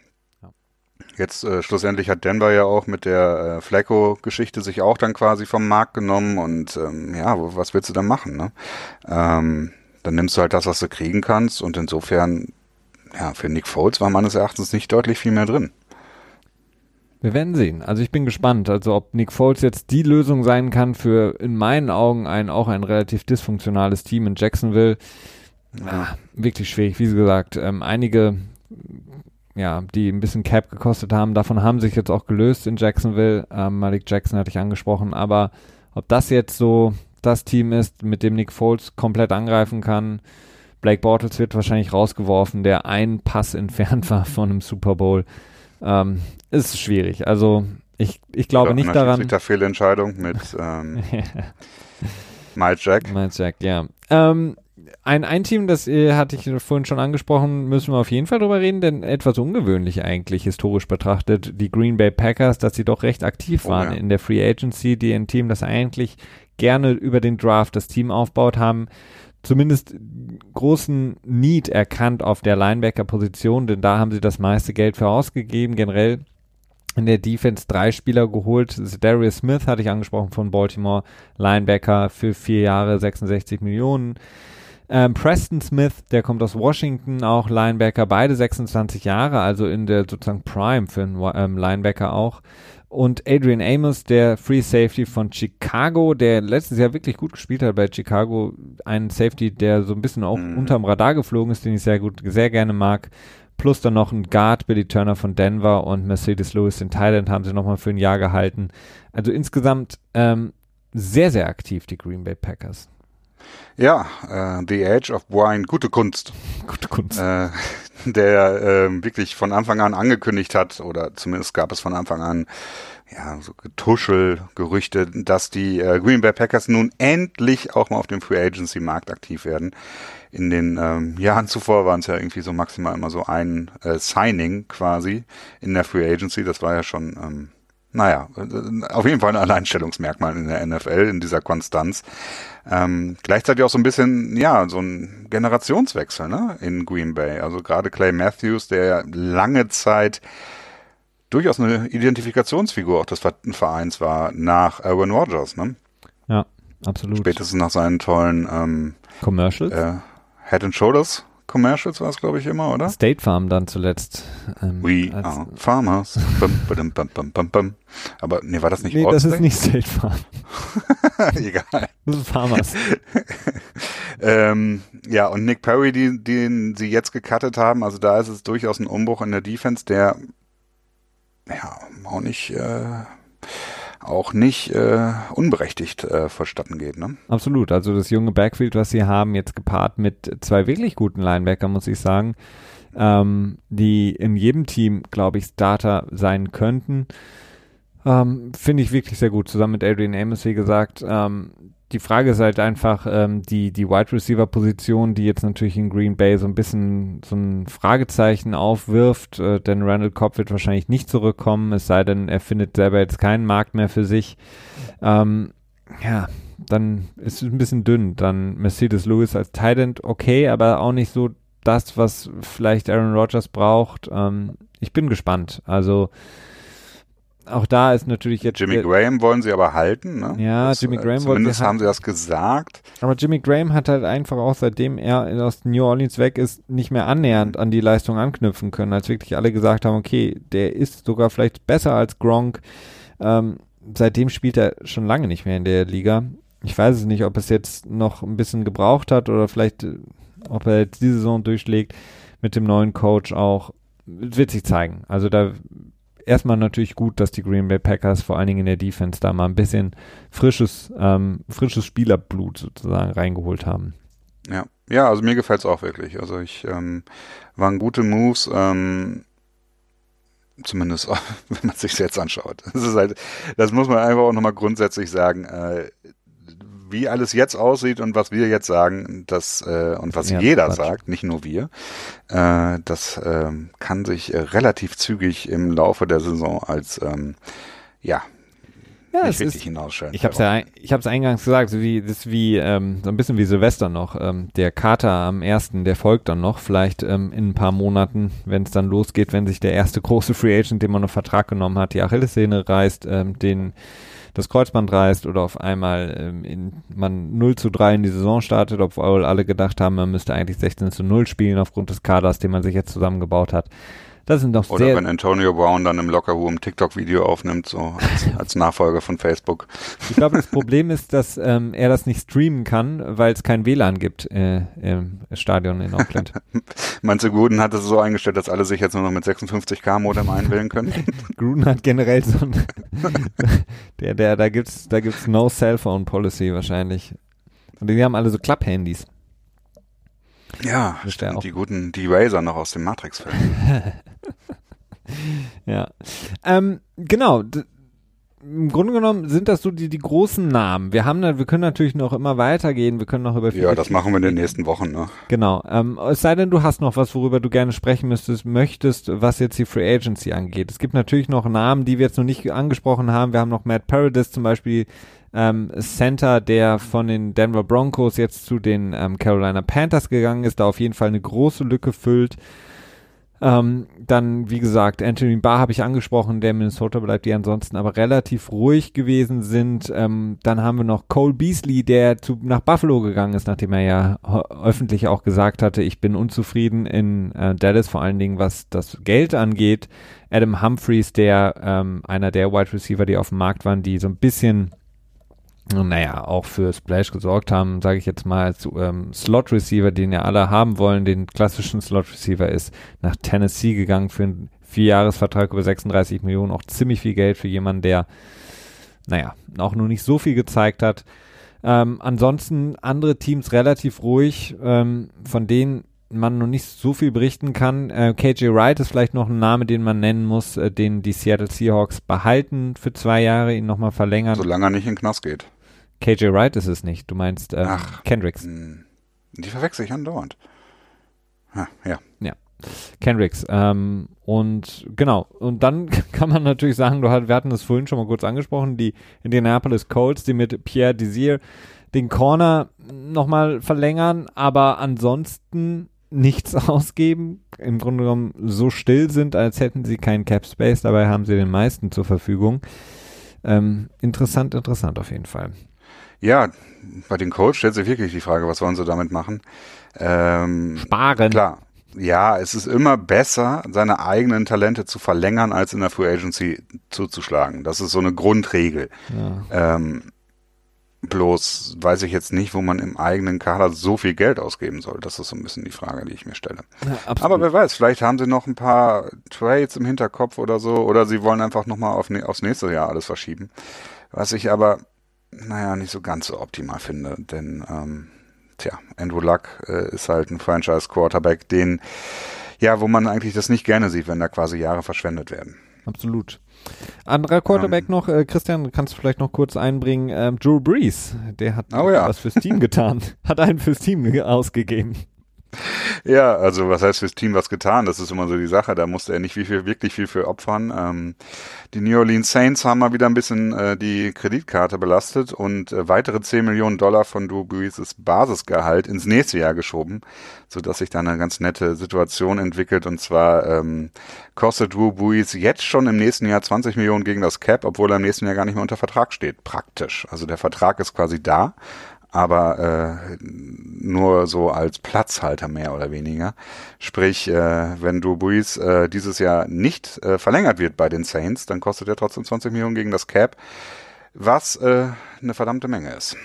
Jetzt äh, schlussendlich hat Denver ja auch mit der äh, Flacco-Geschichte sich auch dann quasi vom Markt genommen und ähm, ja, was willst du dann machen? Ne? Ähm, dann nimmst du halt das, was du kriegen kannst und insofern, ja, für Nick Foles war meines Erachtens nicht deutlich viel mehr drin. Wir werden sehen. Also ich bin gespannt, also ob Nick Foles jetzt die Lösung sein kann für in meinen Augen ein auch ein relativ dysfunktionales Team in Jacksonville. Ja. Ah, wirklich schwierig, wie gesagt. Ähm, einige ja, die ein bisschen Cap gekostet haben. Davon haben sich jetzt auch gelöst in Jacksonville. Ähm, Malik Jackson hatte ich angesprochen. Aber ob das jetzt so das Team ist, mit dem Nick Foles komplett angreifen kann, Blake Bortles wird wahrscheinlich rausgeworfen, der einen Pass entfernt war von einem Super Bowl. Ähm, ist schwierig. Also ich, ich glaube ja, nicht daran. Der Fehlentscheidung mit ähm, Mike Jack. Mike Jack, ja. Ähm, ein, ein Team, das äh, hatte ich vorhin schon angesprochen, müssen wir auf jeden Fall drüber reden, denn etwas ungewöhnlich eigentlich historisch betrachtet, die Green Bay Packers, dass sie doch recht aktiv oh, waren ja. in der Free Agency, die ein Team, das eigentlich gerne über den Draft das Team aufbaut, haben zumindest großen Need erkannt auf der Linebacker-Position, denn da haben sie das meiste Geld für ausgegeben. Generell in der Defense drei Spieler geholt. Darius Smith hatte ich angesprochen von Baltimore, Linebacker für vier Jahre 66 Millionen. Ähm, Preston Smith, der kommt aus Washington, auch Linebacker, beide 26 Jahre, also in der sozusagen Prime für einen ähm, Linebacker auch. Und Adrian Amos, der Free Safety von Chicago, der letztes Jahr wirklich gut gespielt hat bei Chicago. Ein Safety, der so ein bisschen auch mhm. unterm Radar geflogen ist, den ich sehr gut, sehr gerne mag. Plus dann noch ein Guard, Billy Turner von Denver und Mercedes Lewis in Thailand haben sie nochmal für ein Jahr gehalten. Also insgesamt ähm, sehr, sehr aktiv, die Green Bay Packers. Ja, äh, The Age of Wine, gute Kunst. Gute Kunst. Äh, der äh, wirklich von Anfang an angekündigt hat, oder zumindest gab es von Anfang an ja, so Getuschel, Gerüchte, dass die äh, Green Bay Packers nun endlich auch mal auf dem Free Agency Markt aktiv werden. In den ähm, Jahren zuvor waren es ja irgendwie so maximal immer so ein äh, Signing quasi in der Free Agency. Das war ja schon, ähm, naja, auf jeden Fall ein Alleinstellungsmerkmal in der NFL, in dieser Konstanz. Ähm, gleichzeitig auch so ein bisschen, ja, so ein Generationswechsel ne, in Green Bay. Also gerade Clay Matthews, der lange Zeit durchaus eine Identifikationsfigur auch des Vereins war nach Aaron Rodgers, ne? Ja, absolut. Spätestens nach seinen tollen ähm, Commercials. Äh, Head and Shoulders Commercials war es, glaube ich, immer, oder? State Farm dann zuletzt. Ähm, We are farmers. bum, bum, bum, Aber nee, war das nicht Nee, das ist nicht State Farm. Egal. Das ist Farmers. ähm, ja, und Nick Perry, die, den sie jetzt gecuttet haben, also da ist es durchaus ein Umbruch in der Defense, der ja auch nicht äh, auch nicht äh, unberechtigt äh, verstatten geht. Ne? Absolut. Also das junge Backfield, was sie haben, jetzt gepaart mit zwei wirklich guten Linebacker, muss ich sagen, ähm, die in jedem Team, glaube ich, Starter sein könnten. Ähm, Finde ich wirklich sehr gut. Zusammen mit Adrian Amos, wie gesagt, ähm, die Frage ist halt einfach ähm, die, die Wide Receiver Position, die jetzt natürlich in Green Bay so ein bisschen so ein Fragezeichen aufwirft, äh, denn Randall Cobb wird wahrscheinlich nicht zurückkommen, es sei denn, er findet selber jetzt keinen Markt mehr für sich. Ähm, ja, dann ist es ein bisschen dünn. Dann Mercedes Lewis als Tight okay, aber auch nicht so das, was vielleicht Aaron Rodgers braucht. Ähm, ich bin gespannt. Also auch da ist natürlich jetzt. Jimmy Graham wollen sie aber halten, ne? Ja, das, Jimmy Graham äh, wollen sie haben sie das gesagt. Aber Jimmy Graham hat halt einfach auch seitdem er aus New Orleans weg ist, nicht mehr annähernd an die Leistung anknüpfen können, als wirklich alle gesagt haben, okay, der ist sogar vielleicht besser als Gronk. Ähm, seitdem spielt er schon lange nicht mehr in der Liga. Ich weiß es nicht, ob es jetzt noch ein bisschen gebraucht hat oder vielleicht, äh, ob er jetzt diese Saison durchschlägt mit dem neuen Coach auch. Wird sich zeigen. Also da erstmal natürlich gut, dass die Green Bay Packers vor allen Dingen in der Defense da mal ein bisschen frisches, ähm, frisches Spielerblut sozusagen reingeholt haben. Ja, ja, also mir gefällt es auch wirklich. Also ich ähm, waren gute Moves. Ähm, zumindest wenn man sich jetzt anschaut. Das ist halt, das muss man einfach auch nochmal grundsätzlich sagen. Äh, wie alles jetzt aussieht und was wir jetzt sagen, das äh, und was ja, jeder Quatsch. sagt, nicht nur wir, äh, das äh, kann sich äh, relativ zügig im Laufe der Saison als ähm, ja ja, nicht richtig hinausstellen. Ich habe es ja, ich habe es eingangs gesagt, so wie das ist wie ähm, so ein bisschen wie Silvester noch. Ähm, der Kater am ersten, der folgt dann noch, vielleicht ähm, in ein paar Monaten, wenn es dann losgeht, wenn sich der erste große Free Agent, den man noch Vertrag genommen hat, die Achillessehne reißt, ähm, den das Kreuzband reißt oder auf einmal ähm, in, man 0 zu 3 in die Saison startet, obwohl alle gedacht haben, man müsste eigentlich 16 zu 0 spielen aufgrund des Kaders, den man sich jetzt zusammengebaut hat. Das sind doch Oder wenn Antonio Brown dann im Lockerroom TikTok-Video aufnimmt, so als, als, Nachfolger von Facebook. Ich glaube, das Problem ist, dass ähm, er das nicht streamen kann, weil es kein WLAN gibt äh, im Stadion in Auckland. Meinst du, Gruden hat es so eingestellt, dass alle sich jetzt nur noch mit 56k Modem einwählen können? Gruden hat generell so ein, der, der, da gibt's, da gibt's no Cellphone Policy wahrscheinlich. Und die haben alle so Klapp-Handys. Ja, stimmt, die guten, die Razer noch aus dem Matrix-Film. ja. Ähm, genau. Im Grunde genommen sind das so die, die großen Namen. Wir haben da, wir können natürlich noch immer weitergehen. Wir können noch über Ja, das machen wir in den nächsten Wochen, ne? Genau. Ähm, es sei denn, du hast noch was, worüber du gerne sprechen müsstest, möchtest, was jetzt die Free Agency angeht. Es gibt natürlich noch Namen, die wir jetzt noch nicht angesprochen haben. Wir haben noch Matt Paradis zum Beispiel, ähm, Center, der von den Denver Broncos jetzt zu den ähm, Carolina Panthers gegangen ist, da auf jeden Fall eine große Lücke füllt. Ähm, dann, wie gesagt, Anthony Barr habe ich angesprochen, der Minnesota bleibt, die ansonsten aber relativ ruhig gewesen sind. Ähm, dann haben wir noch Cole Beasley, der zu, nach Buffalo gegangen ist, nachdem er ja öffentlich auch gesagt hatte, ich bin unzufrieden in äh, Dallas, vor allen Dingen was das Geld angeht. Adam Humphreys, der ähm, einer der Wide Receiver, die auf dem Markt waren, die so ein bisschen naja, auch für Splash gesorgt haben, sage ich jetzt mal, als ähm, Slot-Receiver, den ja alle haben wollen, den klassischen Slot-Receiver ist nach Tennessee gegangen für einen Vierjahresvertrag über 36 Millionen, auch ziemlich viel Geld für jemanden, der, naja, auch nur nicht so viel gezeigt hat. Ähm, ansonsten andere Teams relativ ruhig, ähm, von denen man noch nicht so viel berichten kann. Äh, KJ Wright ist vielleicht noch ein Name, den man nennen muss, äh, den die Seattle Seahawks behalten für zwei Jahre, ihn nochmal verlängern. Solange er nicht in den Knast geht. KJ Wright ist es nicht. Du meinst ähm, Ach, Kendricks. Hm. Die verwechsel ich andauernd. Ha, ja. Ja. Kendricks. Ähm, und genau. Und dann kann man natürlich sagen, du hat, wir hatten das vorhin schon mal kurz angesprochen, die Indianapolis Colts, die mit Pierre Desir den Corner nochmal verlängern, aber ansonsten nichts ausgeben, im Grunde genommen so still sind, als hätten sie keinen Cap Space, dabei haben sie den meisten zur Verfügung. Ähm, interessant, interessant auf jeden Fall. Ja, bei den Colts stellt sich wirklich die Frage, was wollen sie damit machen? Ähm, Sparen. Klar. Ja, es ist immer besser, seine eigenen Talente zu verlängern, als in der Free Agency zuzuschlagen. Das ist so eine Grundregel. Ja. Ähm, Bloß weiß ich jetzt nicht, wo man im eigenen Kader so viel Geld ausgeben soll. Das ist so ein bisschen die Frage, die ich mir stelle. Ja, Aber wer weiß, vielleicht haben sie noch ein paar Trades im Hinterkopf oder so, oder sie wollen einfach nochmal auf, ne, aufs nächste Jahr alles verschieben. Was ich aber, naja, nicht so ganz so optimal finde, denn, ähm, tja, Andrew Luck äh, ist halt ein Franchise-Quarterback, den, ja, wo man eigentlich das nicht gerne sieht, wenn da quasi Jahre verschwendet werden. Absolut. Anderer Quarterback ähm. noch, äh, Christian, kannst du vielleicht noch kurz einbringen, ähm, Drew Brees, der hat oh ja. was fürs Team getan, hat einen fürs Team ausgegeben. Ja, also was heißt fürs Team was getan? Das ist immer so die Sache. Da musste er nicht viel, viel, wirklich viel für opfern. Ähm, die New Orleans Saints haben mal wieder ein bisschen äh, die Kreditkarte belastet und äh, weitere 10 Millionen Dollar von Brees' Basisgehalt ins nächste Jahr geschoben, so dass sich da eine ganz nette Situation entwickelt. Und zwar ähm, kostet Brees jetzt schon im nächsten Jahr 20 Millionen gegen das Cap, obwohl er im nächsten Jahr gar nicht mehr unter Vertrag steht. Praktisch. Also der Vertrag ist quasi da aber äh, nur so als Platzhalter mehr oder weniger. Sprich, äh, wenn Drew Brees äh, dieses Jahr nicht äh, verlängert wird bei den Saints, dann kostet er trotzdem 20 Millionen gegen das Cap, was äh, eine verdammte Menge ist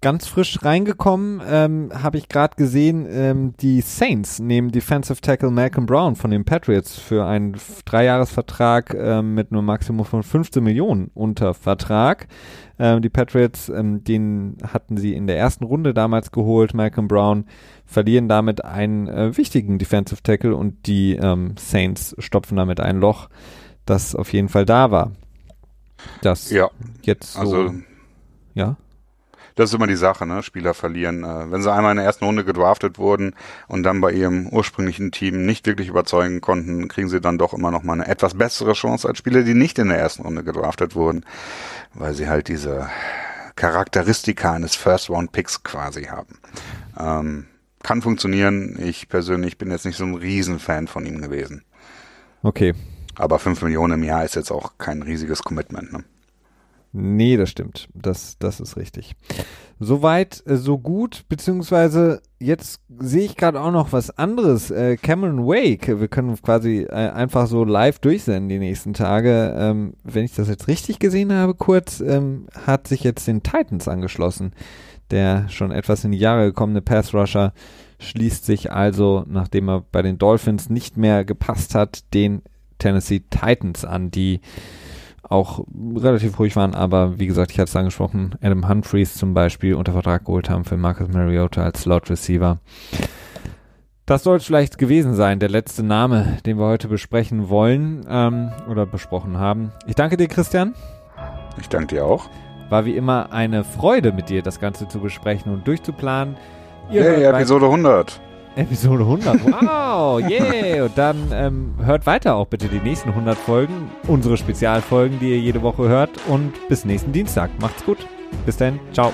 ganz frisch reingekommen, ähm, habe ich gerade gesehen, ähm, die Saints nehmen Defensive Tackle Malcolm Brown von den Patriots für einen Dreijahresvertrag ähm, mit nur Maximum von 15 Millionen unter Vertrag. Ähm, die Patriots, ähm, den hatten sie in der ersten Runde damals geholt, Malcolm Brown, verlieren damit einen äh, wichtigen Defensive Tackle und die ähm, Saints stopfen damit ein Loch, das auf jeden Fall da war. Das ja, jetzt so, also ja das ist immer die Sache, ne? Spieler verlieren. Äh, wenn sie einmal in der ersten Runde gedraftet wurden und dann bei ihrem ursprünglichen Team nicht wirklich überzeugen konnten, kriegen sie dann doch immer noch mal eine etwas bessere Chance als Spieler, die nicht in der ersten Runde gedraftet wurden, weil sie halt diese Charakteristika eines First-Round-Picks quasi haben. Ähm, kann funktionieren. Ich persönlich bin jetzt nicht so ein Riesenfan von ihm gewesen. Okay. Aber fünf Millionen im Jahr ist jetzt auch kein riesiges Commitment. Ne? Nee, das stimmt. Das, das ist richtig. Soweit, äh, so gut, beziehungsweise jetzt sehe ich gerade auch noch was anderes. Äh, Cameron Wake, wir können quasi äh, einfach so live durchsenden die nächsten Tage. Ähm, wenn ich das jetzt richtig gesehen habe, kurz, ähm, hat sich jetzt den Titans angeschlossen. Der schon etwas in die Jahre gekommene Pass Rusher schließt sich also, nachdem er bei den Dolphins nicht mehr gepasst hat, den Tennessee Titans an, die auch relativ ruhig waren, aber wie gesagt, ich hatte es angesprochen, Adam Humphreys zum Beispiel unter Vertrag geholt haben für Marcus Mariota als Slot Receiver. Das soll es vielleicht gewesen sein, der letzte Name, den wir heute besprechen wollen ähm, oder besprochen haben. Ich danke dir, Christian. Ich danke dir auch. War wie immer eine Freude mit dir, das Ganze zu besprechen und durchzuplanen. Ihr hey, Episode 100. Episode 100. Wow, yeah. Und dann ähm, hört weiter auch bitte die nächsten 100 Folgen, unsere Spezialfolgen, die ihr jede Woche hört. Und bis nächsten Dienstag. Macht's gut. Bis dann. Ciao.